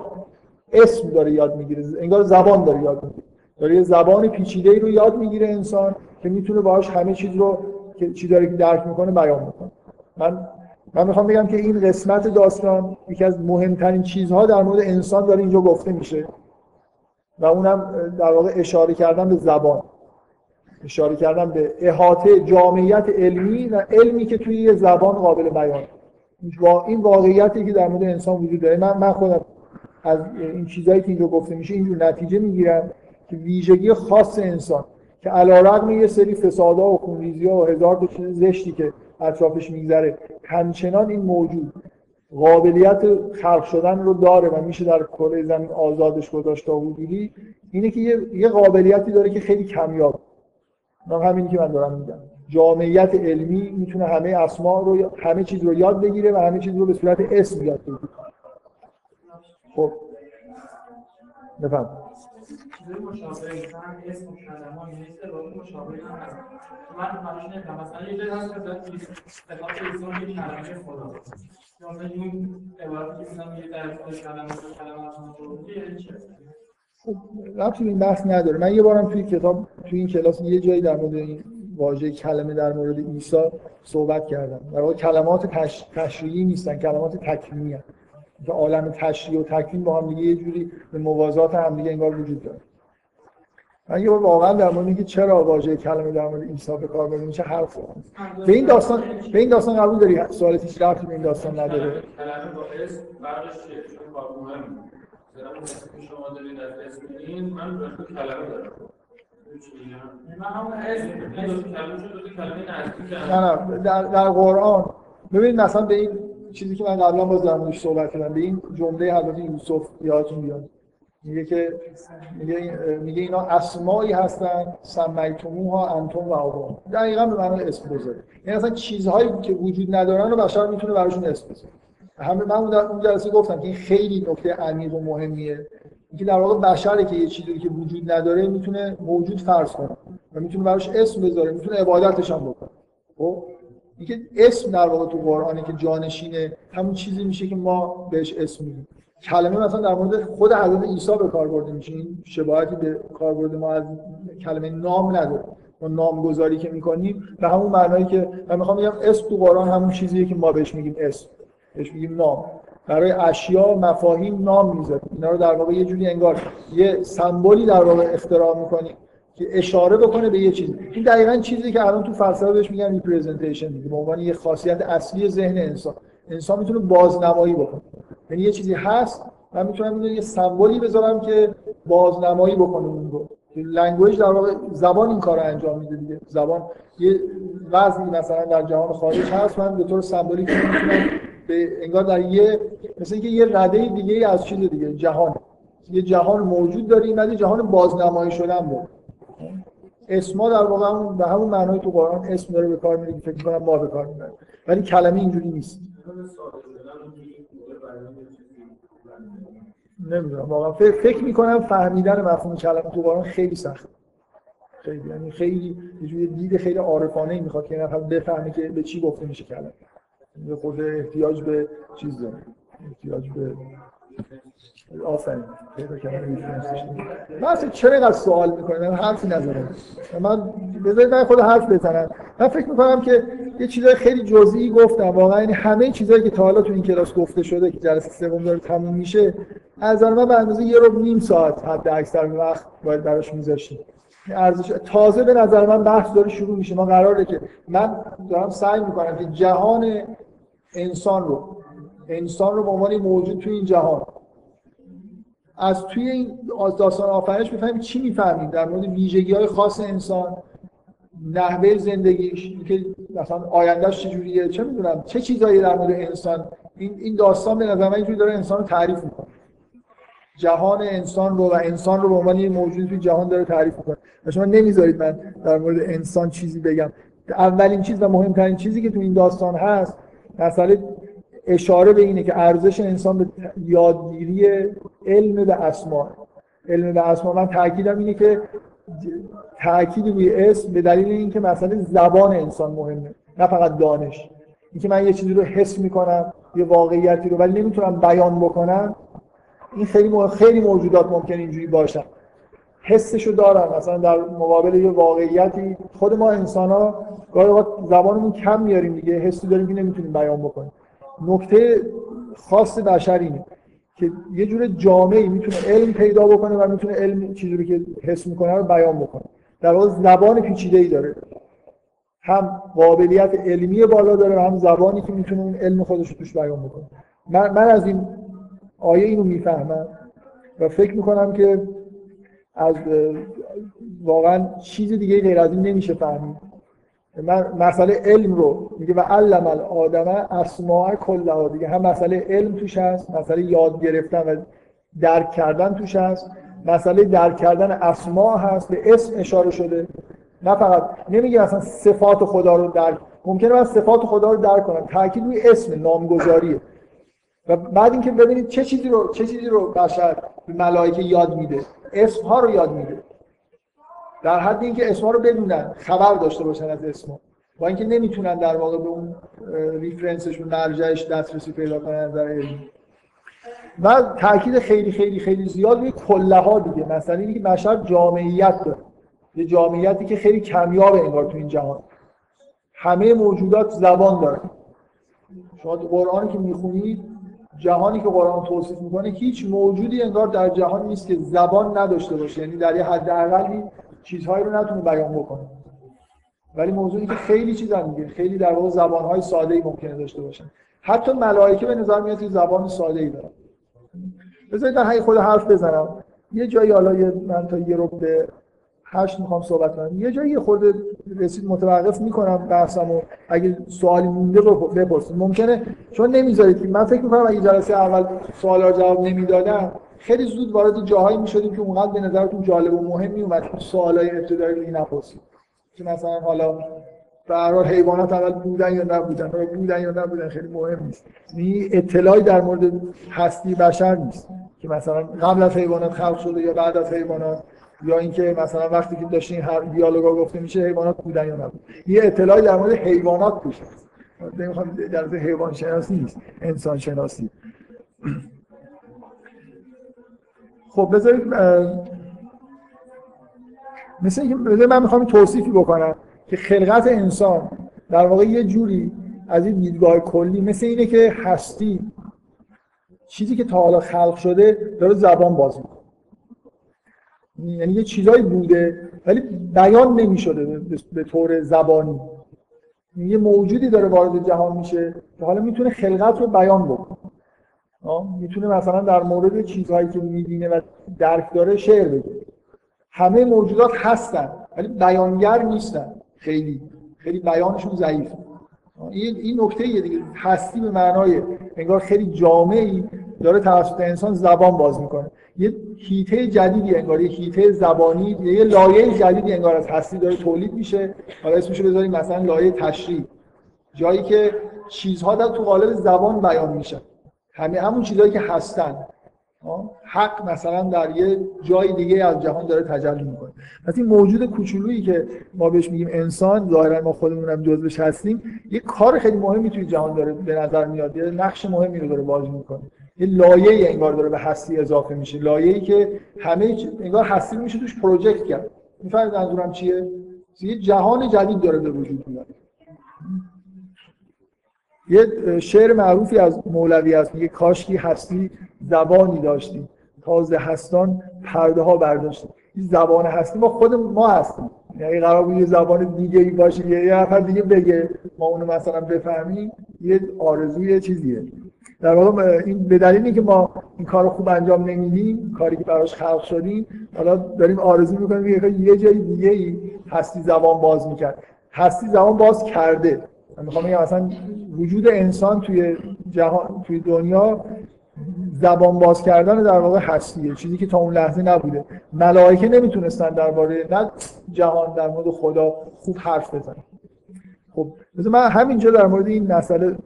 اسم داره یاد می‌گیره. انگار زبان داره یاد می‌گیره. داره یه زبان پیچیده رو یاد می‌گیره انسان که می‌تونه باهاش همه چیز رو که چی داره درک می‌کنه بیان می‌کنه من من می‌خوام بگم که این قسمت داستان یکی از مهمترین چیزها در مورد انسان داره اینجا گفته میشه و اونم در واقع اشاره کردن به زبان. اشاره کردن به احاطه جامعیت علمی و علمی که توی یه زبان قابل بیان. این واقعیتی که در مورد انسان وجود داره. من من خودم از این چیزایی که اینجا گفته میشه اینجور نتیجه می‌گیرم. ویژگی خاص انسان که علیرغم یه سری فسادها و خونریزی‌ها و هزار تا چیز زشتی که اطرافش میگذره همچنان این موجود قابلیت خلق شدن رو داره و میشه در کره زمین آزادش گذاشت تا حدودی اینه که یه قابلیتی داره که خیلی کمیاب. من همینی که من دارم میگم. جامعیت علمی می‌تونه همه اسما رو همه چیز رو یاد بگیره و همه چیز رو به صورت اسم یاد بگیره. خب. بفهم چیزای مشابه هم اسم کلمات یعنی استفاده مشابه هم هست من همش نمی‌دونم مثلا یه جایی هست که صفات انسان یه کلمه خدا یا مثلا این عبارتی که میگم یه در کلمات و کلمات یعنی چه ربطی به این بحث نداره. من یه بارم توی کتاب توی این کلاس یه جایی در مورد این واژه کلمه در مورد عیسی صحبت کردم. در واقع کلمات تش... تشریعی نیستن کلمات هستن. که عالم تشریع و تکوین با هم دیگه یه جوری به موازات هم دیگه انگار وجود داره. من یه بار واقعا در مورد اینکه چرا واژه کلمه در مورد عیسی به کار برده میشه حرف به این داستان به این داستان قبول داری؟ سوالت هیچ ربطی به این داستان نداره. کلمه با اسم فرقش چیه؟ چون کار مهمه. مثلا اون اسمی که شما دارید از اسم این من کلمه دارم. نه نه در, در قرآن. ببینید مثلا به این چیزی که من قبلا باز در موردش صحبت کردم به این جمله حضرت یوسف یادتون بیاد. میگه که میگه, میگه اینا اسمایی هستن سمیتموها انتم و آبان دقیقا به معنی اسم بذاره. یعنی اصلا چیزهایی که وجود ندارن رو بشر می‌تونه براشون اسم بذاره. همه من اون جلسه گفتم که این خیلی نکته عمیق و مهمیه. اینکه در واقع بشره که یه چیزی که وجود نداره می‌تونه موجود فرض کنه و می‌تونه براش اسم بذاره می‌تونه عبادتش هم بکنه. خب؟ اینکه اسم در واقع تو قرآنه که جانشینه همون چیزی میشه که ما بهش اسم میدیم. کلمه مثلا در مورد خود حضرت عیسی به کار برده میشه این شباهتی به کار برده ما از کلمه نام نداره. ما نامگذاری که می‌کنیم به همون معنایی که من می‌خوام بگم اسم تو قرآن همون چیزیه که ما بهش میگیم اسم بهش میگیم نام. برای اشیا مفاهیم نام می‌ذاریم. اینا رو در واقع یه جوری انگار یه سمبولی در واقع اختراع می‌کنیم که اشاره بکنه به یه چیز. این دقیقا چیزی که الان تو فلسفه بهش میگن representation به عنوان یه خاصیت اصلی ذهن انسان. انسان می‌تونه بازنمایی بکنه. یعنی یه چیزی هست من می‌تونم یه سمبولی بذارم که بازنمایی بکنه اون رو. language در واقع زبان این کار انجام میده دیگه. زبان یه وضعی مثلا در جهان خارج هست من به طور سمبولیک می‌تونم به انگار در یه مثل اینکه یه رده دیگه از چیز دیگه جهان. یه جهان موجود داریم ولی جهان بازنمایی شدن بود. اسما در واقع به همون معنای تو قرآن اسم داره به کار میره فکر کنم ما به کار می‌بریم. ولی کلمه اینجوری نیست. نمی‌دونم واقعا فکر می‌کنم فهمیدن مفهوم کلمه تو خیلی سخت. خیلی یعنی خیلی یه دید خیلی عارفانه ای می‌خواد که نفر بفهمه که به چی گفته میشه کلمه. یه خود احتیاج به چیز داره. احتیاج به آفرین. پیدا کردن من چرا اینقدر سوال می‌کنم؟ حرفی نزدم من بذارید من خود حرف بزنم. من فکر می‌کنم که یه چیزای خیلی جزئی گفتم. واقعا یعنی همه چیزایی که تا حالا تو این کلاس گفته شده که جلسه سوم داره تموم میشه از من به اندازه یه رو نیم ساعت حد اکثر وقت باید براش میذاشتیم ارزش تازه به نظر من بحث داره شروع میشه. ما قراره که من دارم سعی می‌کنم که جهان انسان رو انسان رو به عنوان موجود توی این جهان از توی این داستان آفرینش بفهمیم چی می‌فهمیم؟ در مورد ویژگی های خاص انسان نحوه زندگیش که مثلا آیندهش چجوریه؟ چه می‌دونم؟ چه چیزایی در مورد انسان؟ این این داستان به نظر من اینجوری داره انسان رو تعریف می‌کنه. جهان انسان رو و انسان رو به عنوان یه موجود توی جهان داره تعریف می‌کنه. و شما نمی‌ذارید من در مورد انسان چیزی بگم. اولین چیز و مهمترین چیزی که تو این داستان هست مسئله اشاره به اینه که ارزش انسان به یادگیری علم به اسما. علم به اسما. من تاکیدم اینه که تاکید روی اسم به دلیل اینکه مثلا زبان انسان مهمه نه فقط دانش. اینکه من یه چیزی رو حس می‌کنم یه واقعیتی رو ولی نمی‌تونم بیان بکنم. این خیلی خیلی موجودات ممکن اینجوری باشن. حسشو دارن مثلا در مقابل یه واقعیتی خود ما انسان ها گاهی زبانمون کم میاریم دیگه. حسی داریم که نمی‌تونیم بیان بکنیم. نکته خاص بشر اینه که یه جور جامعی می‌تونه علم پیدا بکنه و می‌تونه علم چیزی رو که حس می‌کنه رو بیان بکنه. در واقع زبان پیچیده ای داره. هم قابلیت علمی بالا داره و هم زبانی که می‌تونه اون علم خودش رو توش بیان بکنه. من, من از این آیه اینو می‌فهمم و فکر می‌کنم که از واقعا چیز دیگه غیر از این نمیشه فهمید. من مسئله علم رو میگه و علم الادم اسماء کلها. دیگه هم مسئله علم توش هست مسئله یاد گرفتن و درک کردن توش هست. مسئله درک کردن اسماء هست به اسم اشاره شده. نه فقط نمیگه اصلا صفات خدا رو درک. ممکنه من صفات خدا رو درک کنم. تاکید روی اسم نامگذاریه و بعد اینکه ببینید چه چیزی رو چه چیزی رو بشر ملائکه یاد میده. اسم ها رو یاد میده. در حد اینکه اسما رو بدونن خبر داشته باشن از اسما. با اینکه نمی‌تونن در واقع به اون ریفرنسشون مرجعش دسترسی پیدا کنن از نظر علمی. و تاکید خیلی خیلی خیلی زیاد روی کله ها دیگه. مثلا اینکه بشر جامعیت داره. یه جامعیتی که خیلی کمیابه انگار تو این جهان. همه موجودات زبان دارن. شما قرآنی که می‌خونید جهانی که قرآن توصیف می‌کنه هیچ موجودی انگار در جهان نیست که زبان نداشته باشه. یعنی در یه حد اقلی چیزهایی رو نتونه بیان بکنه ولی موضوعی که خیلی چیزا میگه. خیلی در واقع زبانهای ساده ای ممکنه داشته باشن. حتی ملائکه به نظر میاد که زبان ساده ای دارن. بذارید من خود حرف بزنم. یه جایی حالا من تا یه رو به هشت می‌خوام صحبت کنم. یه جایی خورده رسید متوقف می‌کنم بحثم و اگه سوالی مونده رو بپرسید. ممکنه چون نمی‌ذارید من فکر می‌کنم اگه جلسه اول سوال رو جواب نمی‌دادم خیلی زود وارد جاهایی می‌شدیم که اونقدر به نظرتون جالب و مهم میومد که سوالای ابتدایی رو نپرسید. که مثلا حالا به حیوانات اول بودن یا نبودن یا بودن یا نبودن خیلی مهم نیست. این اطلاعی در مورد هستی بشر نیست که مثلا قبل از حیوانات خلق شده یا بعد از حیوانات یا اینکه مثلا وقتی که داشتین هر دیالوگا گفته میشه حیوانات بودن یا نبودن. یه اطلاعی در مورد حیوانات توش هست نمی‌خوام در حیوان شناسی نیست انسان شناسی خب بذارید مثل اینکه من می‌خوام توصیفی بکنم که خلقت انسان در واقع یه جوری از این دیدگاه کلی مثل اینه که هستی چیزی که تا حالا خلق شده داره زبان باز می‌کنه. یعنی یه چیزایی بوده ولی بیان نمی‌شده به طور زبانی. یه موجودی داره وارد جهان میشه که حالا می‌تونه خلقت رو بیان بکنه. می‌تونه مثلا در مورد چیزهایی که می‌بینه و درک داره شعر بگه. همه موجودات هستن ولی بیانگر نیستن. خیلی خیلی بیانشون ضعیف. این این نکته دیگه. هستی به معنای انگار خیلی جامعی داره توسط انسان زبان باز می‌کنه. یه هیته جدیدی انگار یه هیته زبانی یه لایه جدیدی انگار از هستی داره تولید میشه. حالا اسمشو بذاریم مثلا لایه تشریح. جایی که چیزها در تو قالب زبان بیان میشن. همه همون چیزهایی که هستن. حق مثلا در یه جای دیگه از جهان داره تجلی می‌کنه. پس این موجود کوچولویی که ما بهش میگیم انسان ظاهرا ما خودمون هم جزوش هستیم یه کار خیلی مهمی توی جهان داره به نظر میاد. یه نقش مهمی رو داره بازی می‌کنه. یه لایه انگار داره به هستی اضافه میشه. لایه‌ای که همه انگار هستی میشه توش پروژکت کرد. می‌فهمید منظورم چیه؟ یه جهان جدید داره به وجود میاد. یه شعر معروفی از مولوی هست میگه کاشکی هستی زبانی داشتیم. تازه هستان پرده ها برداشتیم. این زبان هستی ما خود ما هستیم. یعنی قرار بود یه زبان دیگه ای باشه یه نفر دیگه بگه ما اونو مثلا بفهمیم یه آرزوی چیزیه. در واقع این به دلیلی که ما این کارو خوب انجام نمیدیم کاری که براش خلق شدیم حالا داریم آرزو می‌کنیم یه جای دیگه ای هستی زبان باز می‌کرد. هستی زبان باز کرده. من می‌خوام بگم مثلا وجود انسان توی جهان توی دنیا زبان باز کردن در واقع هستیه چیزی که تا اون لحظه نبوده. ملائکه نمی‌تونستن درباره نه جهان در مورد خدا خوب حرف بزنن. خب مثلا من همینجا در مورد این مسئله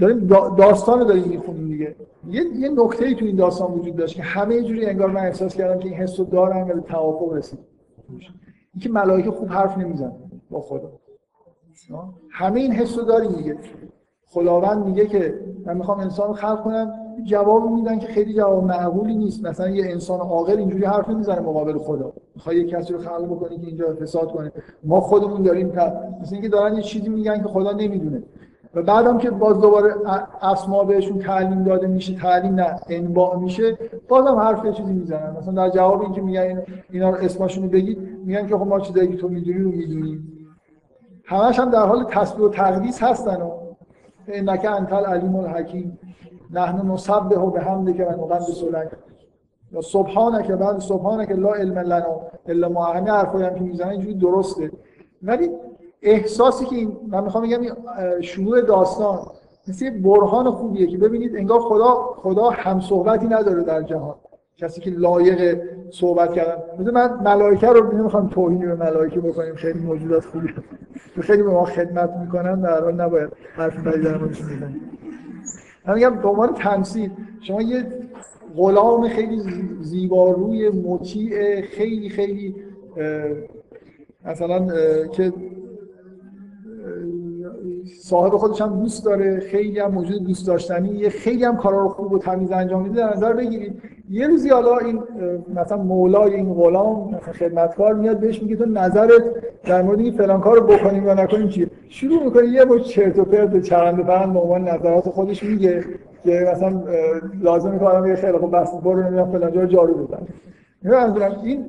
داریم داستان رو داریم می‌خونیم دیگه. یه, یه نکته ای تو این داستان وجود داشت که همه جوری انگار من احساس کردم که این حس رو دارم و به توافق رسید اینکه ملائکه خوب حرف نمی‌زنن با خدا. همه این حس رو داریم دیگه. خداوند میگه که من می‌خوام انسان رو خلق کنم. جواب میدن که خیلی جواب معقولی نیست. مثلا یه انسان عاقل اینجوری حرف نمی‌زنه مقابل خدا. می‌خوای یه کسی رو خلق بکنی که اینجا فساد کنه. ما خودمون داریم مثل اینکه دارن یه چیزی میگن که خدا نمی‌دونه. و بعدم که باز دوباره اسما بهشون تعلیم داده میشه تعلیم نه انباع میشه بازم حرف چیزی می‌زنن. مثلا در جواب اینکه میگن اینا رو اسمشون رو بگید میگن که خب ما چیزایی که تو می‌دونی رو می‌دونیم. همش هم در حال تسبیح و تقدیس هستن و انک انتل علیم الحکیم نحن نسبه به حمده که من مقدس لک یا که بعد سبحانه که لا علم لنا الا ما. همه حرفایی هم که می‌زنن اینجوری درسته. ولی احساسی که این من می‌خوام بگم شروع داستان مثل برهان خوبیه که ببینید انگار خدا خدا هم صحبتی نداره در جهان. کسی که لایق صحبت کردن. مثل من ملائکه رو نمی‌خوام توهین به ملائکه بکنیم خیلی موجودات خوبی. خیلی به ما خدمت می‌کنن در حال نباید حرف بدی در موردشون بزنیم من میگم به عنوان تمثیل شما یه غلام خیلی زیباروی مطیع خیلی خیلی مثلا که صاحب خودش هم دوست داره خیلی هم موجود دوست داشتنی خیلی هم کارا رو خوب و تمیز انجام میده در نظر بگیرید. یه روزی حالا این مثلا مولای این غلام مثلا خدمتکار میاد بهش میگه تو نظرت در مورد این فلان کارو بکنیم یا نکنیم چیه شروع می‌کنه یه مش چرت و پرت چرند پرند به عنوان نظرات خودش میگه که مثلا لازم آدم یه خیلی خوب بس برو نمی‌دونم فلان جا جارو بزن منظورم این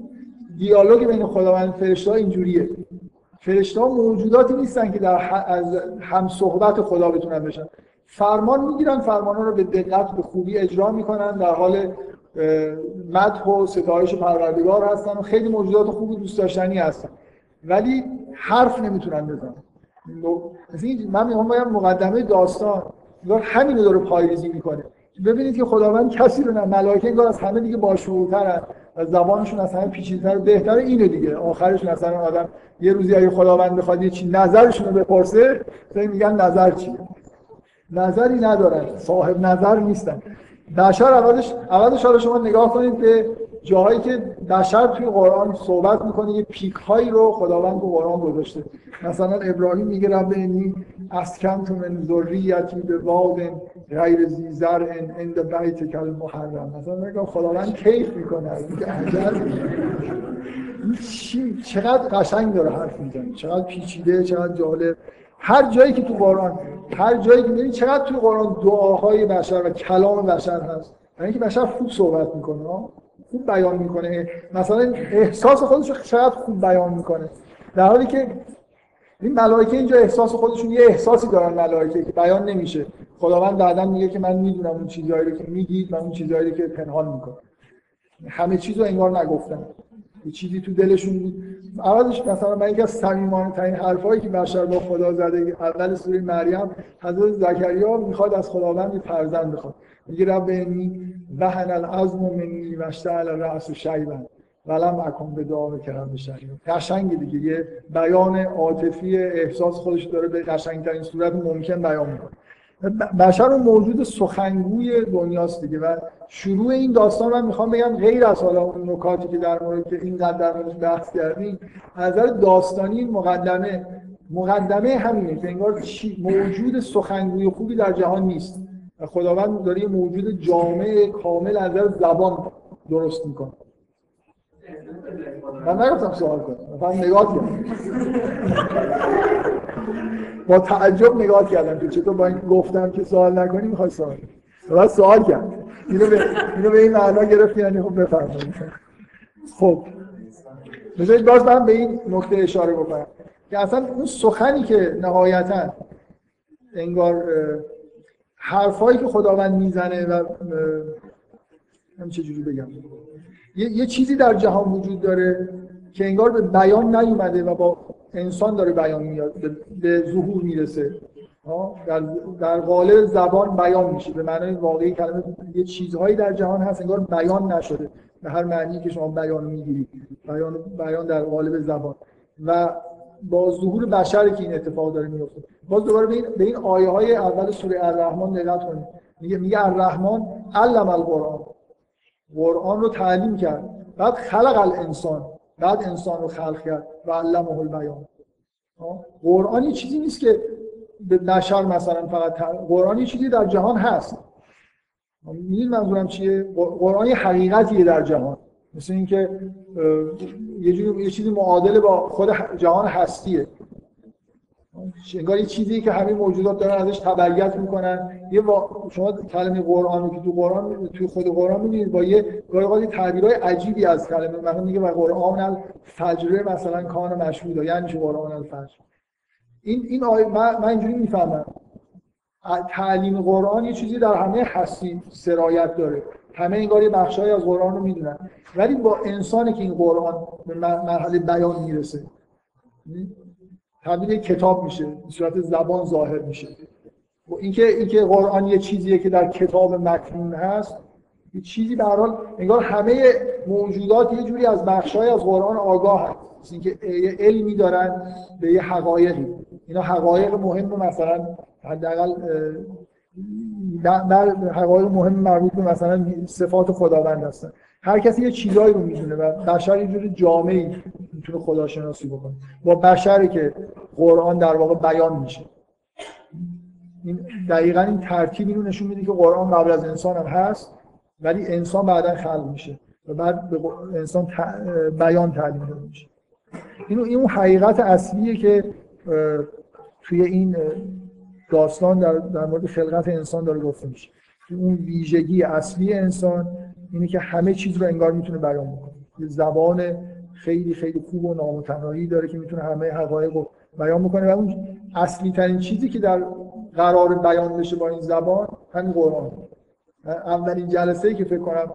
دیالوگ بین خداوند فرشته اینجوریه. فرشته ها موجوداتی نیستن که در از هم صحبت خدا بتونن بشن. فرمان می‌گیرن فرمان رو به دقت به خوبی اجرا می‌کنن در حال مدح و ستایش پروردگار هستن و خیلی موجودات خوبی دوست داشتنی هستن. ولی حرف نمی‌تونن بزنن. من می‌خوام بگم مقدمه داستان. همینو داره پایریزی می‌کنه. ببینید که خداوند کسی رو نه ملائکه انگار از همه دیگه باشعورترن و زبانشون از همه پیچیده‌تر بهتره. اینه دیگه. آخرش مثلا آدم یه روزی اگه خداوند بخواد یه چی نظرشون رو بپرسه میگن نظر چیه؟ نظری ندارن. صاحب نظر نیستن. بشر عوضش عوضش حالا شما نگاه کنید به جاهایی که بشر توی قرآن صحبت می‌کنه یه پیک هایی رو خداوند تو قرآن گذاشته. مثلا ابراهیم میگه رب انی اسکنت من ذریتی به واد غیر زی زرع عند بیت کل محرم مثلا میگم خداوند کیف می‌کنه. چی چقدر قشنگ داره حرف می‌زنه. چقدر پیچیده چقدر جالب. هر جایی که تو قرآن هر جایی که می‌بینید چقدر تو قرآن دعاهای بشر و کلام بشر هست. یعنی که بشر خوب صحبت می‌کنه خوب بیان می‌کنه. مثلا احساس خودش رو چقدر خوب بیان می‌کنه. در حالی که این ملائکه اینجا احساس خودشون یه احساسی دارن ملائکه که بیان نمیشه. خداوند بعدا میگه که من می‌دونم اون چیزهایی رو که میگید من اون چیزهایی که پنهان می‌کنم همه چیز رو انگار نگفتم یه چیزی تو دلشون بود. اولش مثلا من یکی از صمیمانه ترین حرفایی که بشر با خدا زده اول سوره مریم حضرت زکریا می‌خواد از خداوند یه فرزند بخواد. میگه رب انی وهن العظم منی و اشتعل الرأس شیبا ولم اکن به دعا کرم بشری قشنگ دیگه. یه بیان عاطفی احساس خودش داره به قشنگترین صورت ممکن بیان می‌کنه. بشر اون موجود سخنگوی دنیاست دیگه و شروع این داستان من می‌خوام بگم غیر از حالا اون نکاتی که در مورد که اینقدر در موردش بحث کردیم از نظر داستانی مقدمه مقدمه همینه که انگار موجود سخنگوی خوبی در جهان نیست. خداوند داره یه موجود جامع کامل از نظر زبان درست می‌کنه. من نگفتم سوال کنم. من نگاه کردم. با تعجب نگاه کردم که چطور با این گفتم که سوال نکنی می‌خوای سوال بعد سوال کرد. اینو به اینو به این معنا گرفت یعنی خب بفرمایید. خب. بذارید باز من به این نکته اشاره بکنم. که اصلا اون سخنی که نهایتا انگار حرفایی که خداوند می‌زنه و هم چجوری بگم؟ یه،, یه چیزی در جهان وجود داره که انگار به بیان نیومده و با انسان داره بیان میاد به ظهور می‌رسه. در, در قالب زبان بیان میشه. به معنای واقعی کلمه یه چیزهایی در جهان هست انگار بیان نشده. به هر معنی که شما بیان می‌گیرید بیان بیان در قالب زبان. و با ظهور بشر که این اتفاق داره میفته باز دوباره به این, به این آیه های اول سوره الرحمن دقت کنید. میگه میگه الرحمن علم القرآن. قرآن رو تعلیم کرد. بعد خلق الانسان. بعد انسان رو خلق کرد. و علمه البیان. قرآن یه چیزی نیست که به بشر مثلا فقط قرآن یه چیزی در جهان هست. می‌دونید منظورم چیه؟ قرآن یه حقیقتیه در جهان. مثل اینکه یه یه چیزی معادل با خود جهان هستیه. انگار یه چیزی که همه موجودات دارن ازش تبعیت می‌کنن. یه شما کلمه قرآن که تو قرآن تو خود قرآن می‌بینید با یه گاهی تعبیرهای عجیبی از کلمه. مثلا میگه و قرآن الفجر مثلا کان مشهودا یعنی چه قرآن الفجر؟ این این آیه من, من اینجوری می‌فهمم. تعلیم قرآن یه چیزی در همه هستی سرایت داره. همه انگار یه بخشایی از قرآن رو می‌دونن. ولی با انسانی که این قرآن به مرحله بیان می‌رسه. تبدیل کتاب میشه به صورت زبان ظاهر میشه. اینکه اینکه قرآن یه چیزیه که در کتاب مکنون هست یه چیزی به حال انگار همه موجودات یه جوری از بخشای از قرآن آگاه هست. اینکه علمی دارن به یه حقایقی. اینا حقایق مهم مثلا حداقل در حقایق مهم مربوط به مثلا صفات خداوند هستن. هر کسی یه چیزایی رو می‌دونه و بشر یه جور جامعی می‌تونه خداشناسی بکنه. با بشری که قرآن در واقع بیان میشه. این دقیقا این ترتیبی رو نشون میده که قرآن قبل از انسان هم هست ولی انسان بعدا خلق میشه و بعد به انسان بیان تعلیم داده میشه. این این حقیقت اصلیه که توی این داستان در, در مورد خلقت انسان داره گفته میشه. اون ویژگی اصلی انسان اینه که همه چیز رو انگار می‌تونه بیان بکنه. یه زبان خیلی خیلی خوب و نامتناهی داره که می‌تونه همه حقایق رو بیان بکنه و اون اصلی ترین چیزی که در قرار بیان بشه با این زبان همین قرآن. اولین جلسه ای که فکر کنم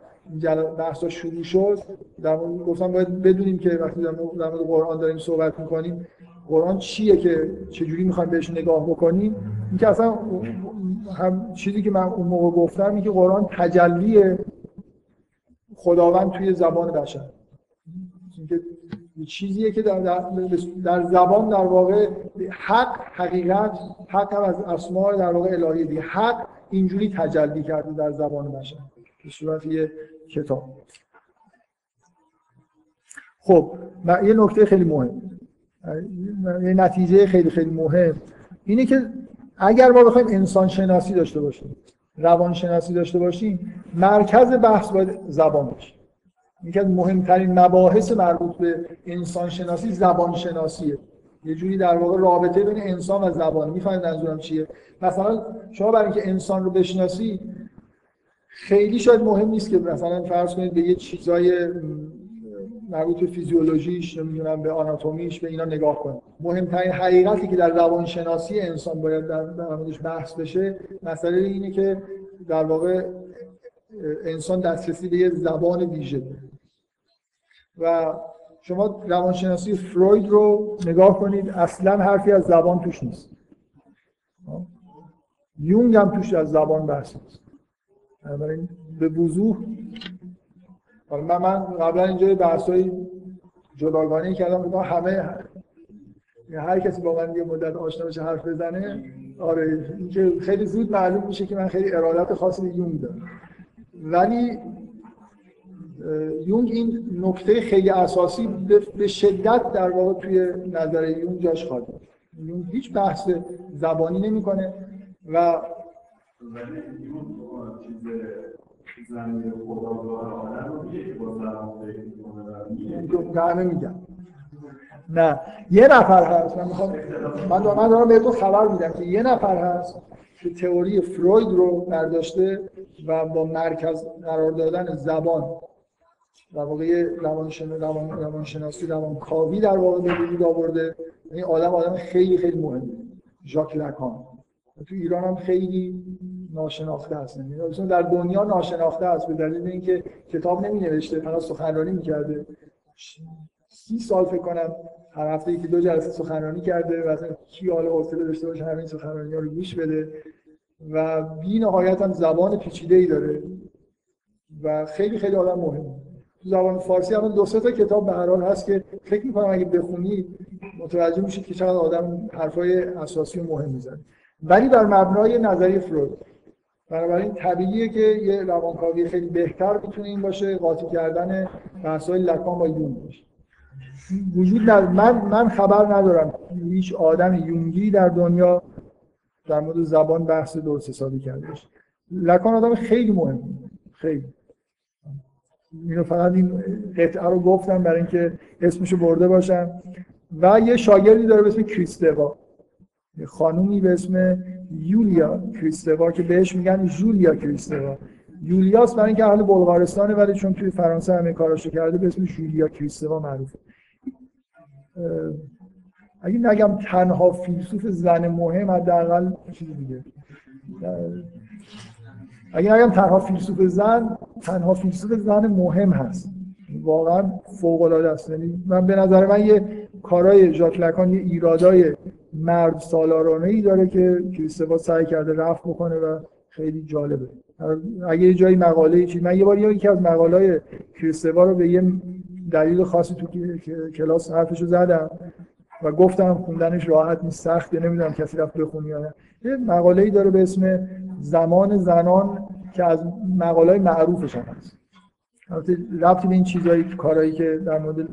بحثا شروع شد در گفتم باید بدونیم که وقتی در مورد قرآن داریم صحبت می‌کنیم قرآن چیه که چجوری می‌خوایم بهش نگاه بکنیم؟ اینکه اصلا هم چیزی که من اون موقع گفتم اینکه قرآن تجلی خداوند توی زبان بشر. اینکه چیزیه که در, در, زبان در واقع حق حقیقت حق هم از اسماء در واقع الهی دیگه. حق اینجوری تجلی کرده در زبان بشر. به صورت یه کتاب. خب یه نکته خیلی مهم. یه نتیجه خیلی خیلی مهم. اینه که اگر ما بخوایم انسان شناسی داشته باشیم روان شناسی داشته باشیم مرکز بحث باید زبان باشه. یکی از مهمترین مباحث مربوط به انسان شناسی زبان شناسیه یه جوری در واقع رابطه بین انسان و زبان. می‌فهمید منظورم چیه؟ مثلا شما برای اینکه انسان رو بشناسی خیلی شاید مهم نیست که مثلا فرض کنید به یه چیزای مربوط به فیزیولوژیش نمی‌دونم به آناتومیش به اینا نگاه کنید مهمترین حقیقتی که در روانشناسی انسان باید در موردش بحث بشه مسئله اینه که در واقع انسان دسترسی به یه زبان ویژه. و شما روانشناسی فروید رو نگاه کنید اصلا حرفی از زبان توش نیست. یونگ هم توش از زبان بحث نیست. به وضوح من من قبلا اینجا بحث های جداگانه کردم همه هر کسی با من یه مدت آشنا بشه حرف بزنه آره اینکه خیلی زود معلوم میشه که من خیلی ارادت خاصی به یونگ دارم. ولی یونگ این نکته خیلی اساسی به شدت در واقع توی نظر یونگ جاش خواهد یونگ هیچ بحث زبانی نمی‌کنه و همه میگم. نه یه نفر هست. من می‌خوام من دارم, دارم بهتون خبر میدم که یه نفر هست که تئوری فروید رو برداشته و با مرکز قرار دادن زبان. در واقع روانشناسی روان کاوی در واقع به وجود آورده. این آدم آدم خیلی خیلی مهمه. ژاک لکان. تو ایران هم خیلی ناشناخته هست یعنی در دنیا ناشناخته است به دلیل اینکه کتاب نمی نوشته فقط سخنرانی می‌کرده سی سال فکر کنم هر هفته یکی دو جلسه سخنرانی کرده و اصلا کی حال حوصله داشته باشه همین سخنرانی ها رو گوش بده. و بی نهایت هم زبان پیچیده ای داره. و خیلی خیلی آدم مهمه. تو زبان فارسی هم دو سه تا کتاب به هر حال هست که فکر می‌کنم اگه بخونید متوجه میشید که چقدر آدم حرفای اساسی و مهم می‌زنه. ولی بر مبنای نظری فروید بنابراین طبیعیه که یه روانکاوی خیلی بهتر می‌تونه این باشه قاطی کردن بحث‌های لکان با یونگ باشه. وجود من من خبر ندارم هیچ آدم یونگی در دنیا در مورد زبان بحث درست حسابی کرده باشه. لکان آدم خیلی مهم. خیلی. اینو فقط این قطعه رو گفتم برای اینکه اسمشو برده باشم. و یه شاگردی داره به اسم کریستوا. خانومی به اسم یولیا کریستوا که بهش میگن جولیا کریستوا. یولیاس برای اینکه اهل بلغارستانه ولی چون توی فرانسه همه کاراشو کرده به اسم جولیا کریستوا معروفه. اگه نگم تنها فیلسوف زن مهم حداقل چیز دیگه. اگه نگم تنها فیلسوف زن تنها فیلسوف زن مهم هست. واقعا فوق العاده است. یعنی من به نظر من یه کارای ژاک لکان یه ایرادای مرد سالارانه ای داره که کریستوا سعی کرده رفت بکنه و خیلی جالبه. اگه یه جایی مقاله چی من یه بار یکی از مقاله های رو به یه دلیل خاصی تو کلاس حرفشو زدم و گفتم خوندنش راحت نیست سخته نمی‌دونم کسی رفت بخونی یا نه. یه مقاله ای داره به اسم زمان زنان که از مقاله معروفش هم هست. ربطی به این چیزایی کارهایی که در مورد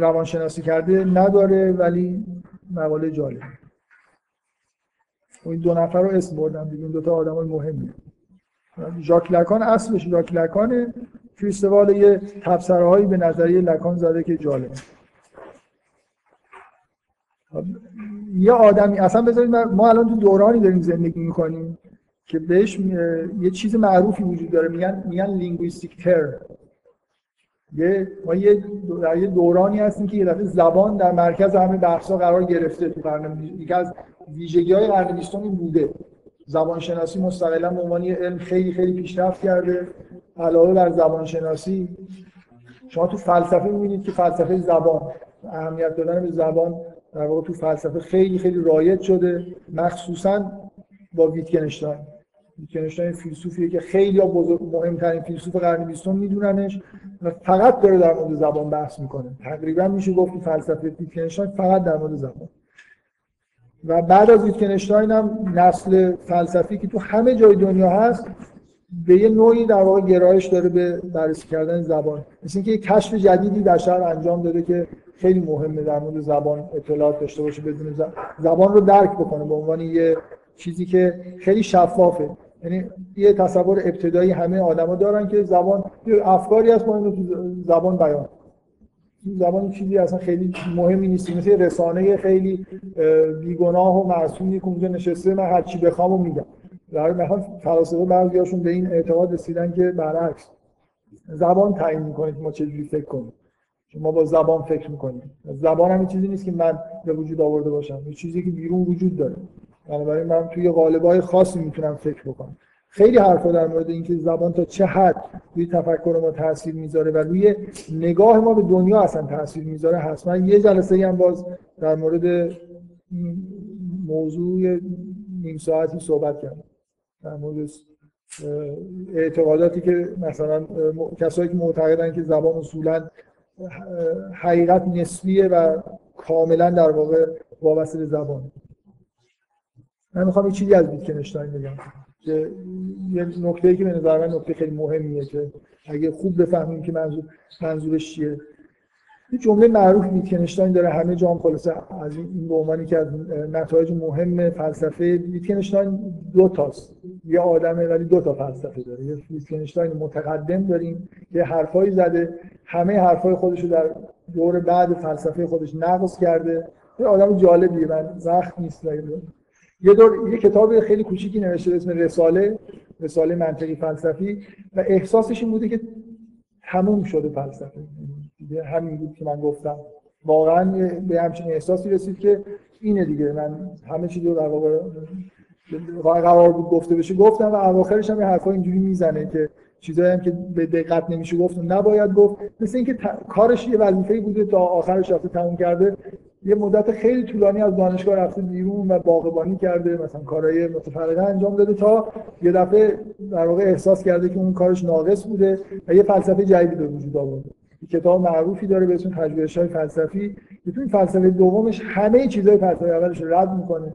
روانشناسی کرده نداره ولی مقاله جالب. این دو نفر رو اسم بردم دیگه این دو تا آدمای مهمی. ژاک لکان اصلش ژاک لکانه کریستوال یه تبصره به نظریه لکان زده که جالبه یه آدمی اصلا بذارید ما الان تو دورانی داریم زندگی می‌کنیم که بهش یه چیز معروفی وجود داره. میگن میگن لینگویستیک تر یه ما یه در یه دورانی هستیم که یه دفعه زبان در مرکز همه بحثا قرار گرفته تو قرن یکی از ویژگی های قرن بیستم این بوده. زبان شناسی مستقلا به عنوان علم خیلی خیلی پیشرفت کرده. علاوه بر زبان شناسی شما تو فلسفه می‌بینید که فلسفه زبان اهمیت دادن به زبان در واقع تو فلسفه خیلی خیلی رایج شده. مخصوصا با ویتکنشتاین ویتکنشتاین فیلسوفیه که خیلی بزرگ مهمترین فیلسوف قرن بیستم میدوننش و فقط داره در مورد زبان بحث می‌کنه. تقریبا میشه گفت فلسفه ویتکنشتاین فقط در مورد زبان. و بعد از ویتکنشتاین هم نسل فلسفی که تو همه جای دنیا هست به یه نوعی در واقع گرایش داره به بررسی کردن زبان. مثل اینکه یک کشف جدیدی در شهر انجام داده که خیلی مهمه در مورد زبان اطلاعات داشته باشه بدون زبان رو درک بکنه به عنوان یه چیزی که خیلی شفافه. یعنی یه تصور ابتدایی همه آدما دارن که زبان افکاری هست ما تو زبان بیان. زبان چیزی اصلا خیلی مهمی نیست. مثل رسانه خیلی بیگناه و معصومی که اونجا نشسته من هر چی بخوام و میگم. در مثلا فلاسفه بعضیاشون به این اعتقاد رسیدن که برعکس. زبان تعیین می‌کنه که ما چجوری فکر کنیم. ما با زبان فکر می‌کنیم. زبان هم چیزی نیست که من به وجود آورده باشم. یه چیزی که بیرون وجود داره. بنابراین من توی قالب‌های خاصی می‌تونم فکر بکنم. خیلی حرفا در مورد اینکه زبان تا چه حد روی تفکر ما تاثیر می‌ذاره و روی نگاه ما به دنیا اصلا تاثیر می‌ذاره هست. من یه جلسه هم باز در مورد موضوع نیم ساعتی صحبت کردم. در مورد اعتقاداتی که مثلا کسایی که معتقدن که زبان اصولا حقیقت نسبیه و کاملا در واقع وابسته به زبان. من می‌خوام یه چیزی از ویتکنشتاین بگم. که یه نکته که به نظر من نکته خیلی مهمیه که اگه خوب بفهمیم که منظور منظورش چیه. یه جمله معروف ویتکنشتاین داره همه جام خلاصه از این به عنوانی که از نتایج مهم فلسفه ویتکنشتاین دو تاست. یه آدمه ولی دو تا فلسفه داره. یه ویتکنشتاین متقدم داریم که حرفایی زده همه حرفای خودش رو در دور بعد فلسفه خودش نقض کرده. یه آدم جالبیه من زخم نیست. یه دور یه کتاب خیلی کوچیکی نوشته به اسم رساله رساله منطقی فلسفی و احساسش این بوده که تموم شده فلسفه. دیگه همین بود که من گفتم. واقعا به همچین احساسی رسید که اینه دیگه. من همه چیز رو در واقع قرار بود گفته بشه. گفتم و اواخرش هم یه حرفا اینجوری می‌زنه که چیزایی هم که به دقت نمیشه گفت و نباید گفت. مثل اینکه کارش یه وظیفه‌ای بوده تا آخرش رفته تموم کرده. یه مدت خیلی طولانی از دانشگاه رفته بیرون و باغبانی کرده مثلا کارهای متفرقه انجام داده تا یه دفعه در واقع احساس کرده که اون کارش ناقص بوده و یه فلسفه جدیدی به وجود آورده. کتاب معروفی داره به اسم تجربه های فلسفی. این فلسفه دومش همه چیزهای فلسفه اولش رد می‌کنه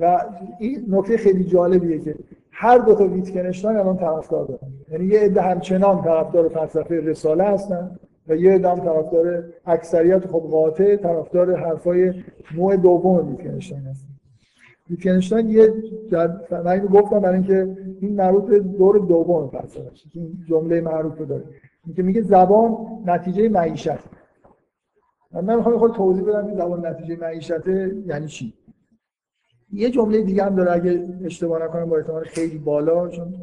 و این نکته خیلی جالبیه که هر دو تا ویتکنشتاین الان طرفدار دارن. یعنی یه عده همچنان طرفدار فلسفه رساله هستن. و یه هم طرفدار اکثریت خب قاطع طرفدار حرفای نوع دوم ویتکنشتاین هستن. ویتکنشتاین یه من اینو گفتم برای اینکه این مربوط به دور دوم فلسفه این جمله معروف رو داره. اینکه میگه زبان نتیجه معیشت. من می‌خوام خود توضیح بدم این زبان نتیجه معیشت یعنی چی. یه جمله دیگه هم داره اگه اشتباه نکنم با احتمال خیلی بالا چون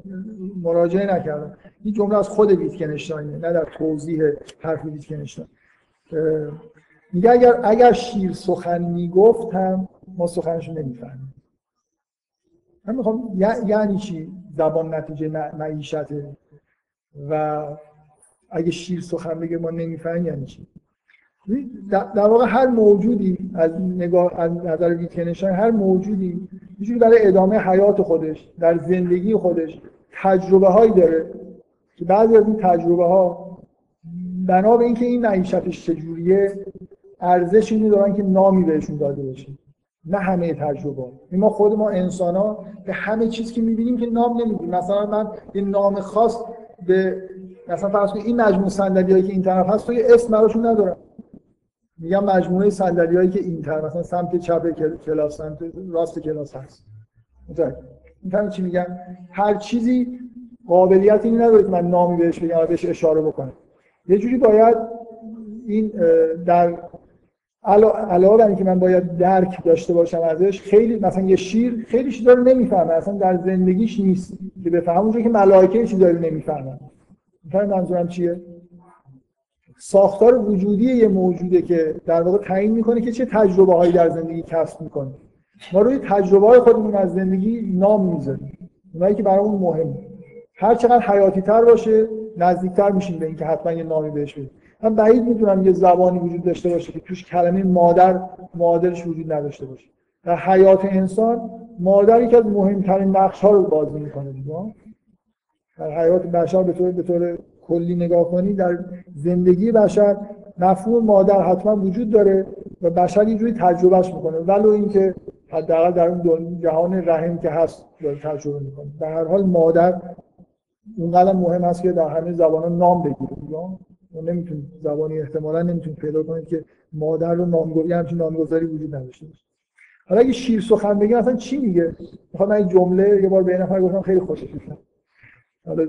مراجعه نکردم. این جمله از خود ویتکنشتاینه نه در توضیح حرف ویتکنشتاین. میگه اگر اگر شیر سخن می‌گفت هم ما سخنش نمی‌فهمیم. من می‌خوام یعنی چی زبان نتیجه معیشته؟ و اگه شیر سخن بگه ما نمی‌فهمیم یعنی چی؟ در واقع هر موجودی از نگاه از نظر ویتکنشتاین هر موجودی یه برای ادامه حیات خودش در زندگی خودش تجربه هایی داره بعضی از این تجربه ها بنا به اینکه این معیشتش چجوریه ارزش اینو دارن که نامی بهشون داده بشه نه همه تجربه ما خود ما انسان ها به همه چیز که می‌بینیم که نام نمیدیم مثلا من یه نام خاص به مثلا فرض کنید این مجموعه صندلیایی که این طرف هست تو اسم براشون ندارم. میگم مجموعه صندلیایی که این طرف مثلا سمت چپ کلاس سمت راست کلاس هست. متوجه چی میگم هر چیزی قابلیت اینی نداره که من نامی بهش بگم و بهش اشاره بکنم یه جوری باید این در علاوه بر اینکه من باید درک داشته باشم ازش خیلی مثلا یه شیر خیلی چیزا رو نمی‌فهمه اصلا در زندگیش نیست که بفهمه اونجوری که ملائکه چیزا رو نمی‌فهمن منظورم چیه؟ ساختار وجودی یه موجوده که در واقع تعیین می‌کنه که چه تجربه هایی در زندگی کسب می‌کنه. ما روی تجربه های خودمون از زندگی نام می‌ذاریم. اونایی که برامون مهمه. هر چقدر حیاتی تر باشه نزدیکتر میشیم به اینکه حتما یه نامی بهش بدیم. من بعید می‌دونم یه زبانی وجود داشته باشه که توش کلمه مادر مادرش وجود نداشته باشه. در حیات انسان مادر یکی از مهمترین نقش ها رو بازی می‌کنه دیگه. در حیات بشر به طور به طور کلی نگاه کنی در زندگی بشر مفهوم مادر حتما وجود داره و بشر یه جوری تجربهش می‌کنه. ولو اینکه حداقل در اون جهان رحم که هست داره تجربه می‌کنه. در هر حال مادر اونقدر مهم هست که در همه زبان نام بگیره و نمی‌تونید زبانی احتمالا نمی‌تونید پیدا کنید که مادر رو نامگذاری همچین نامگذاری وجود نداشته باشه. حالا اگه شیر سخن بگه اصلا چی میگه؟ می‌خوام این جمله یه بار به نفر گفتم خیلی خوشش میاد حالا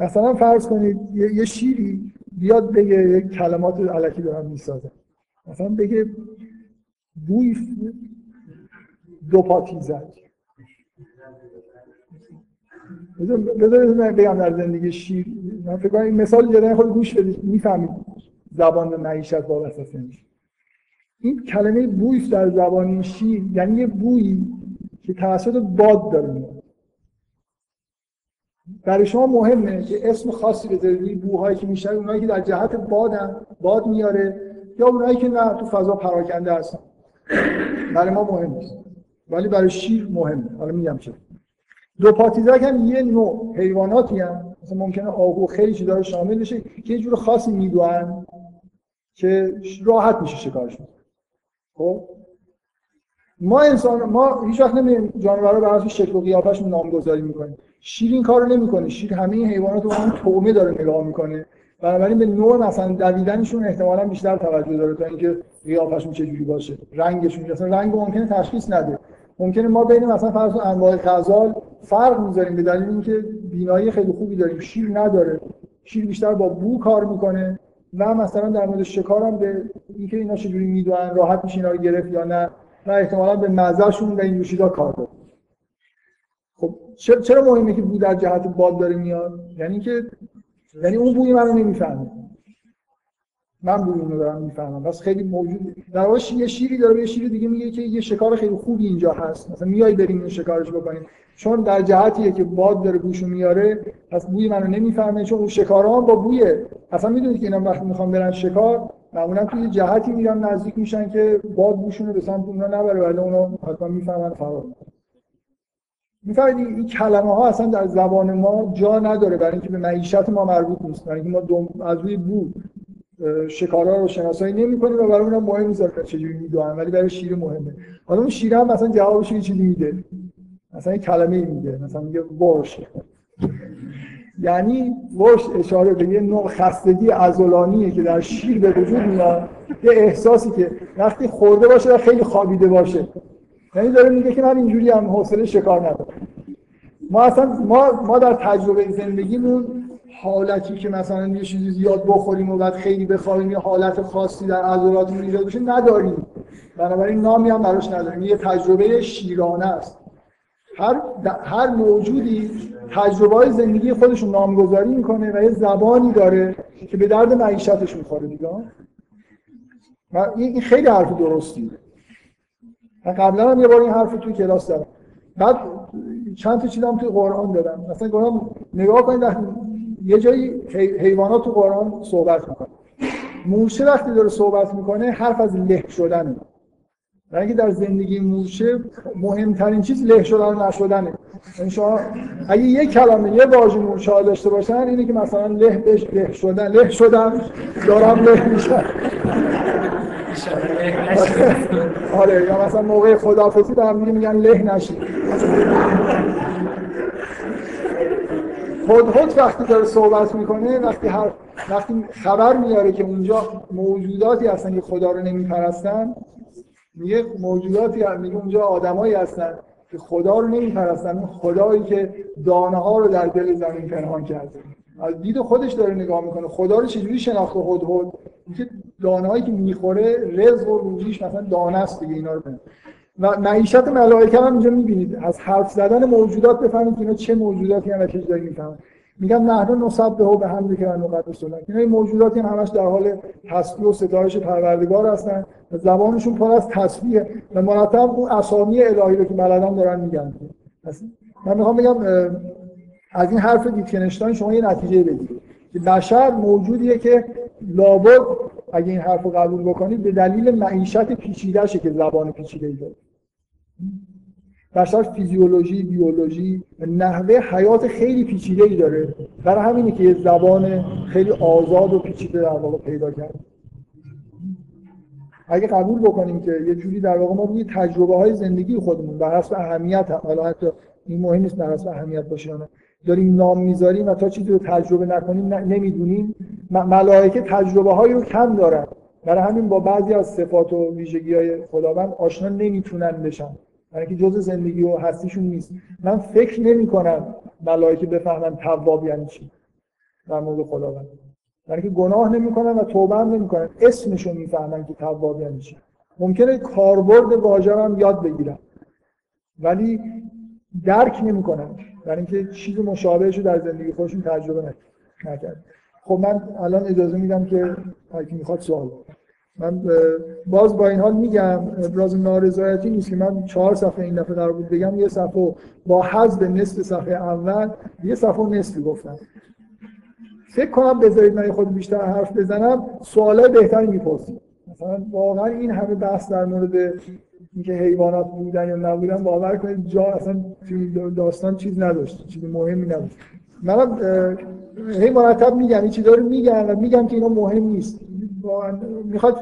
مثلا فرض کنید یه شیری بیاد بگه یک کلمات علکی دارم می‌سازه. مثلا بگه بوی دو پاتی زد بذارید من بگم در زندگی شیر من فکر کنم این مثال جدا خود گوش بدید. می‌فهمید زبان به معیشت وابسته نمیشه. این کلمه بوی در زبان شیر یعنی یه بویی که توسط باد داره میاد. برای شما مهمه که اسم خاصی بذارید روی بوهایی که میشن اونایی که در جهت بادن باد میاره یا اونایی که نه تو فضا پراکنده هستن. برای ما مهم نیست. ولی برای شیر مهمه. حالا میگم چه دو پاتیزک هم یه نوع حیواناتی هم مثلا ممکنه آهو خیلی چیزا شامل بشه که یه جور خاصی میدوئن که راحت میشه شکارش خب؟ ما انسان ما هیچ وقت نمی‌دونیم جانورا بر اساس شکل و قیافش نامگذاری می‌کنیم. شیر این کارو نمی‌کنه. شیر همه این حیوانات رو اون تومه داره نگاه می‌کنه. بنابراین به نوع مثلا دویدنشون احتمالا بیشتر توجه داره تا اینکه قیافشون چه جوری باشه. رنگشون مثلا رنگ ممکنه تشخیص نده. ممکنه ما بین مثلا فرض انواع غزال فرق می‌ذاریم به دلیل اینکه بینایی خیلی خوبی داریم. شیر نداره. شیر بیشتر با بو کار می‌کنه و مثلا در مورد شکار هم به اینکه اینا چجوری می‌دونن راحت میشه اینا رو گرفت یا نه و احتمالا به مزهشون و این نوشیدا کار داره. خب چرا مهمه که بو در جهت باد داره میاد؟ یعنی که یعنی اون بوی منو نمی‌فهمه. من بوی اونو دارم می‌فهمم. بس خیلی موجود در واقع یه شیری داره یه شیر دیگه میگه که یه شکار خیلی خوبی اینجا هست. مثلا میای بریم این شکارش بکنیم. چون در جهتیه که باد داره بوشو میاره پس بوی منو نمی‌فهمه چون اون شکارها با بویه. اصلا می‌دونید که اینا وقتی می‌خوام برن شکار معمولا توی جهتی میرن نزدیک میشن که باد بوشون رو به سمت اونا نبره. ولی اونا حتما می‌فهمن فرار. می‌فهمید؟ این کلمه ها اصلا در زبان ما جا نداره برای اینکه به معیشت ما مربوط نیست. برای اینکه ما از روی بو شکارا رو شناسایی نمی‌کنیم و برای اونم مهم نیست چجوری می‌دونن ولی برای شیر مهمه. حالا اون شیر هم مثلا جوابش یه چیزی میده. مثلا یه کلمه میده. مثلا میگه ورش یعنی ورش اشاره به یه نوع خستگی عضلانیه که در شیر به وجود میاد. یه احساسی که وقتی خورده باشه و خیلی خوابیده باشه. یعنی داره میگه که من اینجوری هم حوصله شکار ندارم. ما اصلا ما, ما در تجربه زندگیمون حالتی که مثلا یه چیزی زیاد بخوریم و بعد خیلی بخوابیم یه حالت خاصی در عضلاتمون ایجاد بشه نداریم. بنابراین نامی هم براش نداریم. یه تجربه شیرانه است. هر هر موجودی تجربه های زندگی خودشون نامگذاری می‌کنه و یه زبانی داره که به درد معیشتش می‌خوره دیگه. این خیلی حرف درستیه. من قبلا هم یه بار این حرف توی کلاس دارم بعد چند تا چیزم توی قرآن دادم. مثلا قرآن نگاه کنید یه جایی حیوانات تو قرآن صحبت می‌کنه. موشه وقتی داره صحبت می‌کنه حرف از له شدنه. اینکه در زندگی موشه مهمترین چیز له شدن و نشدنه. یعنی شما اگه یه کلمه یه واژه موشه داشته باشن اینه که مثلا له بهش له شدن. له شدن دارم له میشن. آره یا مثلا موقع خدافزی به هم میگن له نشید هد وقتی داره صحبت می‌کنه وقتی هر وقتی خبر میاره که اونجا موجوداتی هستن که خدا رو نمیپرستن میگه موجوداتی میگه اونجا آدمایی هستن که خدا رو نمیپرستن خدایی که دانه ها رو در دل زمین پنهان کرده از دید خودش داره نگاه می‌کنه خدا رو چجوری شناخته هد هد اینکه دانه هایی که می‌خوره رزق و روزیش مثلا دانه است دیگه اینا رو بنده. و معیشت ملائکه هم اینجا می‌بینید. از حرف زدن موجودات بفهمید که اینا چه موجوداتی هم چه چیزایی می‌فهمن. میگم نحن نسبه به هم که نقدس الله. اینا این موجوداتی هم همش در حال تسبیح و ستایش پروردگار هستن و زبانشون پر از تسبیح و مرتب اون اسامی الهی رو که بلدن دارن میگن. من می‌خوام بگم از این حرف دیتکنشتاین شما یه نتیجه بگیرید که بشر موجودیه که لابد اگه این حرف رو قبول بکنید به دلیل معیشت پیچیدهشه که زبان پیچیده ای داره. بشر فیزیولوژی بیولوژی نحوه حیات خیلی پیچیده ای داره. برای همینه که یه زبان خیلی آزاد و پیچیده در واقع پیدا کرد. اگه قبول بکنیم که یه جوری در واقع ما روی تجربه های زندگی خودمون بر حسب اهمیت حالا حتی این مهم نیست بر حسب اهمیت باشه داریم نام می‌ذاریم و تا چیزی رو تجربه نکنیم نمی‌دونیم. ملائکه تجربه هایی رو کم دارن. برای همین با بعضی از صفات و ویژگی های خداوند آشنا نمی‌تونن بشن. برای اینکه جزء زندگی و هستیشون نیست. من فکر نمی کنم ملائکه بفهمن تواب یعنی چی در مورد خداوند. برای اینکه گناه نمی‌کنن و توبه هم نمی‌کنن. اسمشون می‌فهمن که تواب یعنی چی. ممکنه کاربرد واژه یاد بگیرن. ولی درک نمی‌کنن. برای اینکه چیز مشابهش رو در زندگی خودشون تجربه نکرد. خب من الان اجازه میدم که هر کی می‌خواد سوال من باز با این حال میگم ابراز نارضایتی نیست که من چهار صفحه این دفعه قرار بود بگم یه صفحه با حذف نصف صفحه اول یه صفحه نصفی گفتم. فکر کنم بذارید من خود بیشتر حرف بزنم سوالای بهتری می‌پرسید. مثلا واقعا این همه بحث در مورد اینکه حیوانات بودن یا نبودن باور کنید جا اصلا داستان چیز نداشت چیز مهمی نبود. من هی مرتب میگم این چیزا رو میگم و میگم که اینا مهم نیست. می‌خواد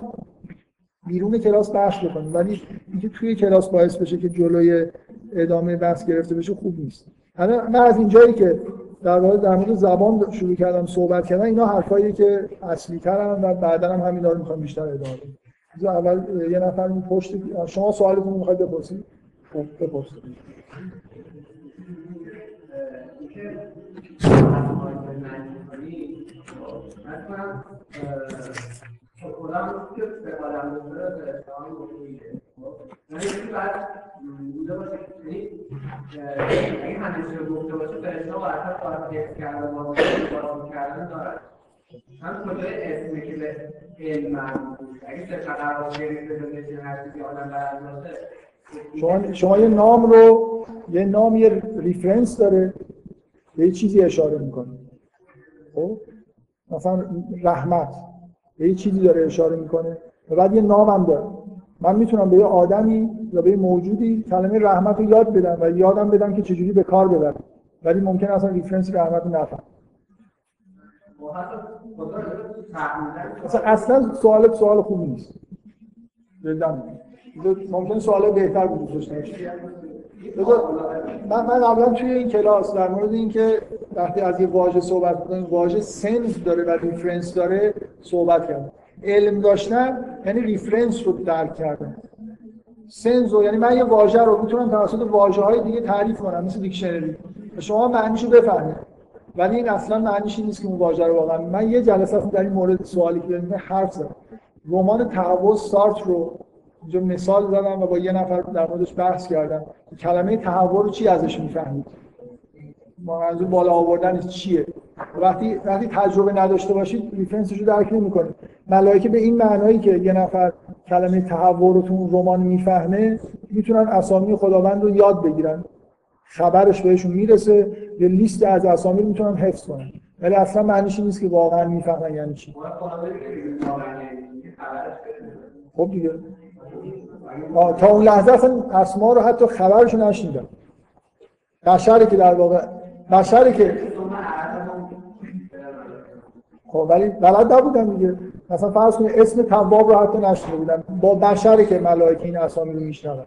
بیرون کلاس بحث بکنیم ولی اینکه توی کلاس باعث بشه که جلوی ادامه بحث گرفته بشه خوب نیست. من از اینجایی که در واقع در مورد زبان شروع کردم صحبت کردن اینا حرفایی که اصلی ترن و بعدا هم همینا رو می‌خوام بیشتر ادامه بدم. اول یه نفر می پشت شما سوالتون می‌خواید بپرسید خب بپرسید خودم که به آدم بزرگ به گفتگیه یعنی بعد بوده باشه یعنی اگه همیشه گفته باشه فرشته برتر باید حفظ کردن باز کردن دارد هم کجای اسمی که به علم اگه قرار آدم شما یه نام رو یه نام یه ریفرنس داره. به یه چیزی اشاره می‌کنه. خب؟ مثلا رحمت. به یه چیزی داره اشاره می‌کنه. و بعد یه نام هم داره. من می‌تونم به یه آدمی یا به یه موجودی کلمه رحمت رو یاد بدم و یادم بدم که چجوری به کار ببرم. ولی ممکن اصلا reference رحمت رو نفهم اصلا اصلا سوالت سوال خوبی نیست. ممکن سوال بهتر بود داشته من من قبلا توی این کلاس در مورد اینکه وقتی از یه واژه صحبت می‌کنیم واژه sense داره و reference داره صحبت کردم. علم داشتن یعنی reference رو درک کردن. سنزو یعنی من یه واژه رو می‌تونم توسط واژه های دیگه تعریف کنم مثل دیکشنری شما معنیشو بفهمید. ولی این اصلا معنیش نیست که اون واژه رو واقعا من یه جلسه در این مورد سوالی که حرف زدم. رمان تحول سارت رو اینجا مثال زدم و با یه نفر در موردش بحث کردم. کلمه تحول رو چی ازش می‌فهمید؟ منظور بالا آوردن چیه؟ وقتی وقتی تجربه نداشته باشید ریفرنسش رو درک نمی‌کنید. ملائکه به این معنایی که یه نفر کلمه تحول رو تو اون رمان می‌فهمه می‌تونن اسامی خداوند رو یاد بگیرن. خبرش بهشون می‌رسه. یه لیست از اسامی رو حفظ کنن ولی اصلا معنیش نیست که واقعا می‌فهمن یعنی چی. خب دیگه. تا اون لحظه اصلا اسما رو حتی خبرشو نشنیدم. بشری که در واقع بشری که خب ولی بلد نبودم دیگه. مثلا فرض کنید اسم تواب رو حتی نشنیده بودم. با بشری که ملائکه این اسامی رو میشنون.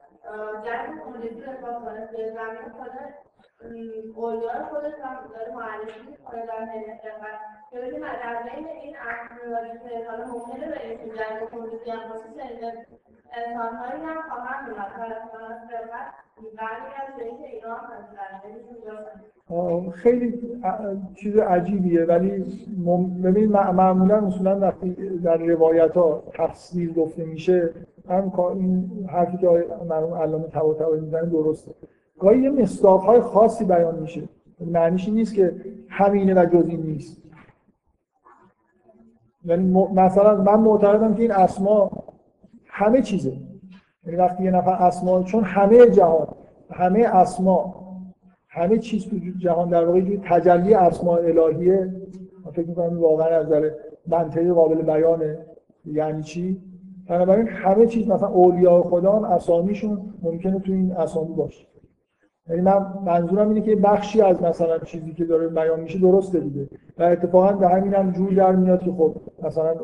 جنگ خونریزی رسوا کنه به زمین خودش اولیای خودش هم داره معرفی می‌کنه در حیث که ببینیم در بین این افرادی که حالا ممکنه به این جنگ خونریزی هم باشه انسانهایی هم خواهند اومد. و خیلی چیز عجیبیه ولی ببینید معمولا اصولا وقتی در روایت ها تفسیر گفته میشه هم این حرفی که مرحوم علامه طباطبایی می‌زنه درسته. گاهی یه مصداق های خاصی بیان میشه. معنیش نیست که همینه و جز این نیست. یعنی مثلا من معتقدم که این اسما همه چیزه. یعنی وقتی یه نفر اسما چون همه جهان همه اسما همه چیز تو جهان در واقع تجلی اسماء الهیه. من فکر می‌کنم واقعا از نظر منطقی قابل بیانه. یعنی چی؟ بنابراین همه چیز مثلا اولیاء خدا هم اسامیشون ممکنه تو این اسامی باشه. یعنی من منظورم اینه که بخشی از مثلا چیزی که داره بیان میشه درسته دیگه. و اتفاقا به همین هم جور در میاد که خب مثلا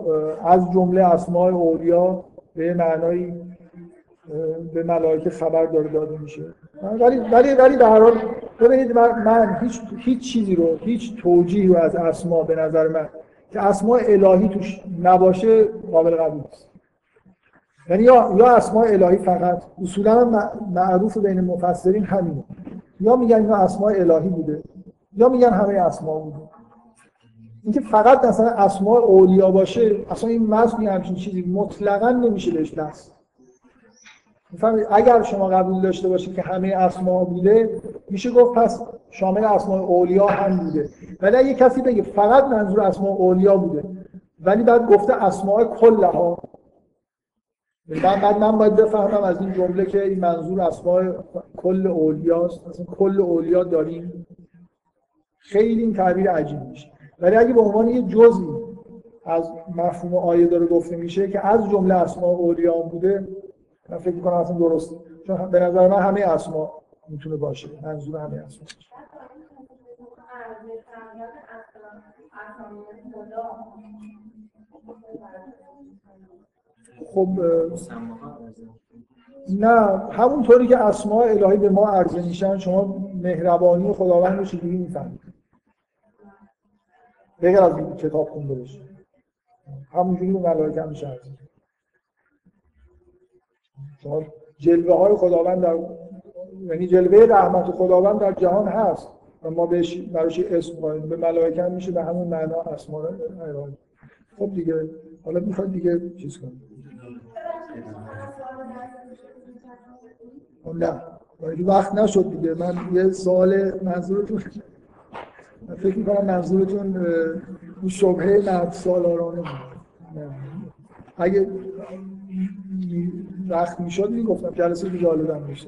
از جمله اسماء اولیا به معنای به ملائکه خبر داره داده میشه. ولی ولی ولی به هر حال ببینید من, من هیچ هیچ چیزی رو هیچ توجیهی رو از اسما به نظر من که اسماء الهی توش نباشه قابل قبول نیست. یعنی یا یا اسماء الهی فقط. اصولا معروف بین مفسرین همینه. یا میگن اینا اسماء الهی بوده یا میگن همه اسماء بوده. اینکه فقط مثلا اسماء اولیا باشه اصلا این متن همچین چیزی مطلقا نمیشه بهش دست. اگر شما قبول داشته باشید که همه اسماء بوده میشه گفت پس شامل اسماء اولیا هم بوده. ولی اگه کسی بگه فقط منظور اسماء اولیا بوده ولی بعد گفته اسماء کلها بعد بعد من باید بفهمم از این جمله که این منظور اسماء کل اولیاست. مثلا کل اولیا داریم. خیلی این تعبیر عجیب میشه. ولی اگه به عنوان یه جزئی از مفهوم آیه داره گفته میشه که از جمله اسماء اولیا بوده من فکر می‌کنم اصلا درست. چون به نظر من همه اسما می‌تونه باشه. منظور همه اسما خب نه همونطوری که اسماء الهی به ما عرضه میشن شما مهربانی خداوند رو چجوری می‌فهمید؟ بگر از این کتاب خونده باشه همونجوری به ملائکه هم میشه. شما جلوه های خداوند در یعنی جلوه رحمت خداوند در جهان هست و ما بهش براش اسم قائلیم به ملائکه هم میشه به همون معنا اسما خب دیگه حالا می‌خواد دیگه چیز کنیم نه. وقت نشد دیگه. من یه سوال منظورتون من فکر می‌کنم منظورتون اون شبهه مرد سالارانه اگه وقت می‌شد می‌گفتم. جلسه دیگه جالبم میشه